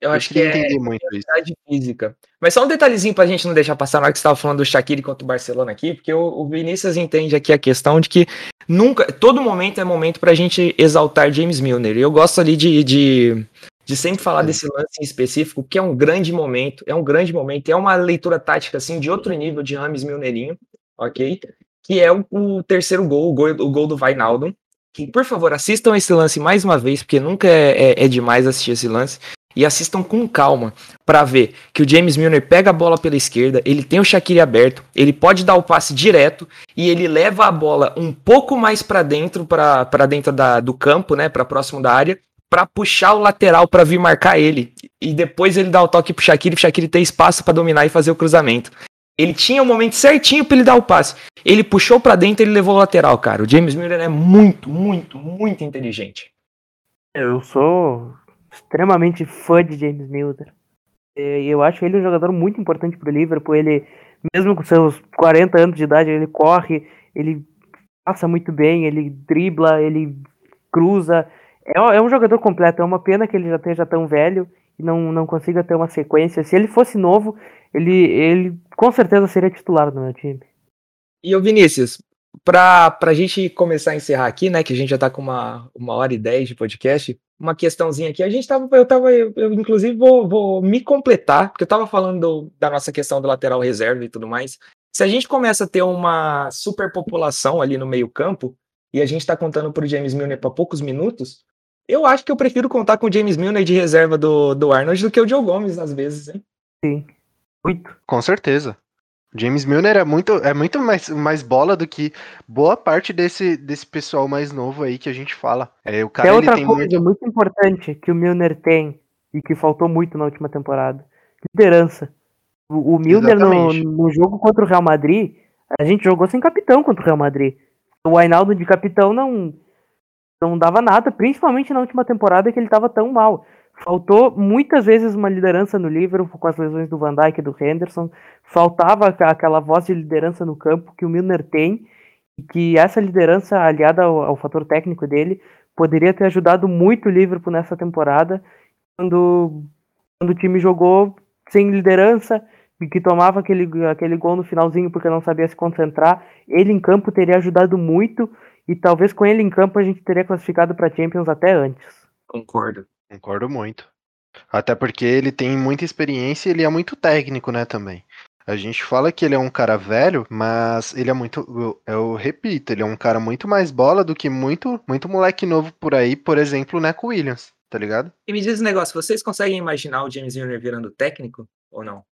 Eu Eu acho que é muito isso. física. Mas só um detalhezinho pra gente não deixar passar na hora que você estava falando do Shaqiri contra o Barcelona aqui, porque o, o Vinícius entende aqui a questão de que nunca, todo momento é momento pra gente exaltar James Milner. E eu gosto ali de, de, de sempre falar desse lance em específico, que é um grande momento, é um grande momento, é uma leitura tática assim de outro nível de Rames Milnerinho, ok? Que é o, o terceiro gol, o gol, o gol do Vainaldo. Que, por favor, assistam esse lance mais uma vez, porque nunca é, é- é demais assistir esse lance. E assistam com calma para ver que o James Milner pega a bola pela esquerda, ele tem o Shaqiri aberto, ele pode dar o passe direto e ele leva a bola um pouco mais para dentro, para dentro da, do campo, né, para próximo da área, para puxar o lateral para vir marcar ele. E depois ele dá o toque pro Shaqiri, o Shaqiri tem espaço para dominar e fazer o cruzamento. Ele tinha o momento certinho para ele dar o passe. Ele puxou para dentro, ele levou o lateral, cara. O James Milner é muito, muito, muito inteligente. Eu sou extremamente fã de James Milner. E eu acho ele um jogador muito importante pro Liverpool. Ele, mesmo com seus 40 anos de idade, ele corre, ele passa muito bem, ele dribla, ele cruza. É, um- é um jogador completo. É uma pena que ele já esteja tão velho e não, não consiga ter uma sequência. Se ele fosse novo, ele, ele com certeza seria titular no meu time. E o Vinícius, pra, pra gente começar a encerrar aqui, né, que a gente já tá com uma, uma hora e dez de podcast, uma questãozinha aqui, a gente tava, eu tava, eu, eu, inclusive vou, vou me completar, porque eu tava falando do- da nossa questão do lateral reserva e tudo mais, se a gente começa a ter uma superpopulação ali no meio campo, e a gente tá contando pro James Milner para poucos minutos, eu acho que eu prefiro contar com o James Milner de reserva do, do Arnold do que o Joe Gomes, às vezes, hein? Sim. Muito. Com certeza. James Milner é muito, é muito mais, mais bola do que boa parte desse, desse pessoal mais novo aí que a gente fala. É, o cara Tem outra tem coisa muito. muito importante que o Milner tem e que faltou muito na última temporada: liderança. O, o Milner no, no jogo contra o Real Madrid, a gente jogou sem capitão contra o Real Madrid. O Ainaldo de capitão não, não dava nada, principalmente na última temporada que ele estava tão mal. Faltou muitas vezes uma liderança no Liverpool com as lesões do Van Dijk e do Henderson. Faltava aquela voz de liderança no campo que o Milner tem e que essa liderança aliada ao, ao fator técnico dele poderia ter ajudado muito o Liverpool nessa temporada quando, quando o time jogou sem liderança e que tomava aquele, aquele gol no finalzinho porque não sabia se concentrar. Ele em campo teria ajudado muito e talvez com ele em campo a gente teria classificado para Champions até antes. Concordo. Concordo muito. Até porque ele tem muita experiência e ele é muito técnico, né, também. A gente fala que ele é um cara velho, mas ele é muito. Eu, eu repito, ele é um cara muito mais bola do que muito, muito moleque novo por aí, por exemplo, o Neco Williams, tá ligado? E me diz um negócio, vocês conseguem imaginar o James Milner virando técnico ou não?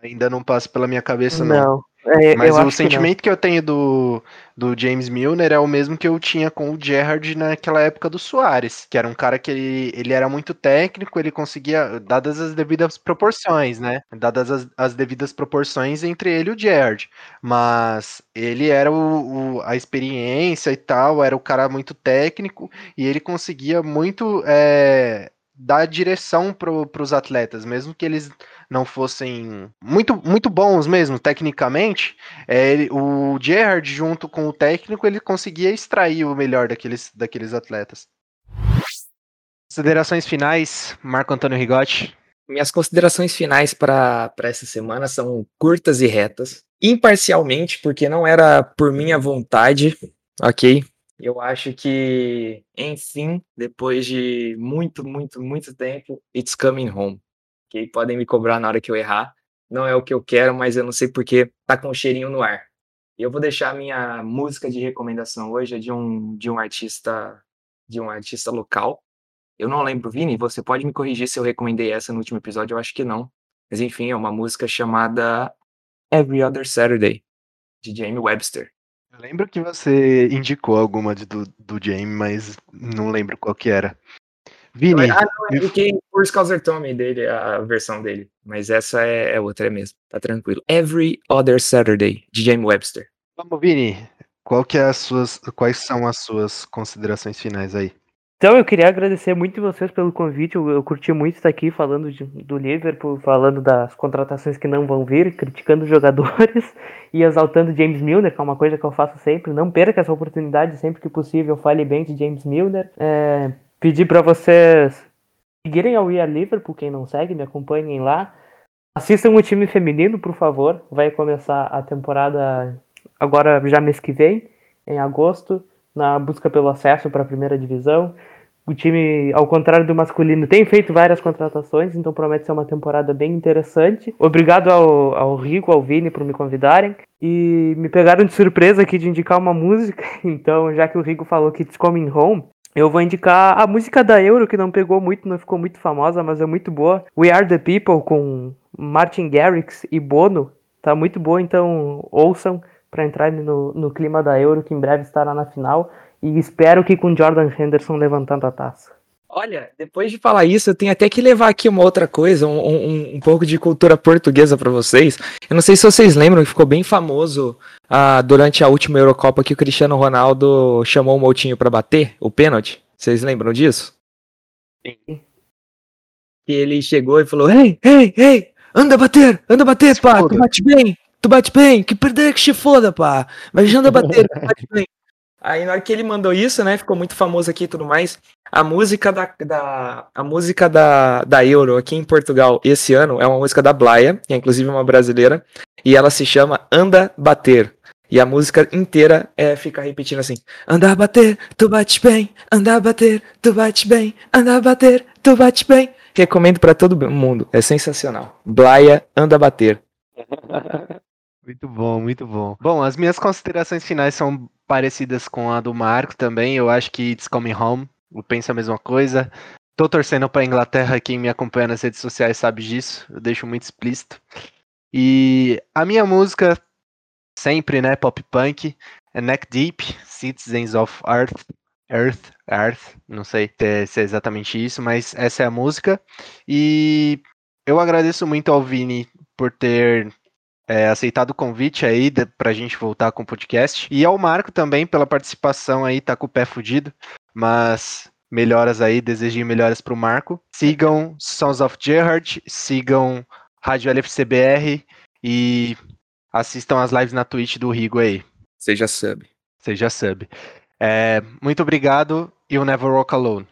Ainda não passa pela minha cabeça, não. Não, é, Mas o acho que sentimento que, eu tenho do, do James Milner é o mesmo que eu tinha com o Gerrard naquela época do Soares, que era um cara que ele, ele era muito técnico, ele conseguia, dadas as devidas proporções, né? Dadas as, as devidas proporções entre ele e o Gerrard. Mas ele era o, o- a experiência e tal, era o cara muito técnico e ele conseguia muito é, dar direção para os atletas, mesmo que eles não fossem muito, muito bons mesmo, tecnicamente, é, ele- o Gerrard, junto com o técnico, ele conseguia extrair o melhor daqueles, daqueles atletas. Considerações finais, Marco Antônio Rigotti. Minhas considerações finais para essa semana são curtas e retas. Imparcialmente, porque não era por minha vontade, ok? Eu acho que, enfim, depois de muito, muito, muito tempo, it's coming home. Ok? Podem me cobrar na hora que eu errar. Não é o que eu quero, mas eu não sei porque tá com um cheirinho no ar. Eu vou deixar minha música de recomendação hoje é de um, de um artista de um artista local. Eu não lembro, Vini, você pode me corrigir se eu recomendei essa no último episódio, eu acho que não. Mas enfim, é uma música chamada Every Other Saturday, de Jamie Webster. Eu lembro que você indicou alguma de- do, do Jamie, mas não lembro qual que era. Vini, Ah, não, eu indiquei por Scouser Tommy dele, a versão dele. Mas essa é, é outra mesmo, tá tranquilo. Every Other Saturday, de Jamie Webster. vamos, Vini. Qual que é as suas, quais são as suas considerações finais aí? Então eu queria agradecer muito vocês pelo convite. Eu, eu curti muito estar aqui falando de, do Liverpool, falando das contratações que não vão vir, criticando os jogadores e exaltando James Milner, que é uma coisa que eu faço sempre. Não perca essa oportunidade sempre que possível. Fale bem de James Milner. É, pedir para vocês seguirem ao We Are Liverpool, quem não segue, me acompanhem lá. Assistam o time feminino, por favor. Vai começar a temporada agora já mês que vem, em agosto na busca pelo acesso para a primeira divisão. O time, ao contrário do masculino, tem feito várias contratações, então promete ser uma temporada bem interessante. Obrigado ao, ao Rico, ao Vini por me convidarem. E me pegaram de surpresa aqui de indicar uma música, então já que o Rico falou que It's Coming Home, eu vou indicar a música da Euro, que não pegou muito, não ficou muito famosa, mas é muito boa. We Are The People, com Martin Garrix e Bono. Tá muito boa, então ouçam para entrar no, no clima da Euro, que em breve estará na final. E espero que com Jordan Henderson levantando a taça. Olha, depois de falar isso, eu tenho até que levar aqui uma outra coisa, um, um, um pouco de cultura portuguesa para vocês. Eu não sei se vocês lembram que ficou bem famoso ah, durante a última Eurocopa que o Cristiano Ronaldo chamou o Moutinho para bater o pênalti. Vocês lembram disso? Sim. E ele chegou e falou: Ei, ei, ei, anda bater, anda bater, pá, tu bate bem, tu bate bem, que perder que se foda, pá. Mas já anda bater, tu bate bem. Aí na hora que ele mandou isso, né, ficou muito famoso aqui e tudo mais. A música da, da, a música da, da Euro aqui em Portugal esse ano é uma música da Blaia, que é inclusive uma brasileira, e ela se chama Anda Bater. E a música inteira é fica repetindo assim: Anda bater, tu bate bem, anda bater, tu bate bem, anda bater, tu bate bem. Recomendo para todo mundo, é sensacional. Blaia, anda bater. Muito bom, muito bom. Bom, as minhas considerações finais são parecidas com a do Marco também. Eu acho que It's Coming Home. Eu penso a mesma coisa. Tô torcendo pra Inglaterra, quem me acompanha nas redes sociais sabe disso. Eu deixo muito explícito. E a minha música, sempre, né, pop punk, é Neck Deep, Citizens of Earth. Earth, Earth, não sei se é exatamente isso, mas essa é a música. E eu agradeço muito ao Vini por ter é, aceitado o convite aí de, pra gente voltar com o podcast. E ao Marco também pela participação aí, tá com o pé fudido. Mas melhoras aí, desejo melhoras pro Marco. Sigam Sons of Gerhard, sigam Rádio LFCBR e assistam as lives na Twitch do Rigo aí. Seja sub. Seja sub. É, muito obrigado e o Never Walk Alone.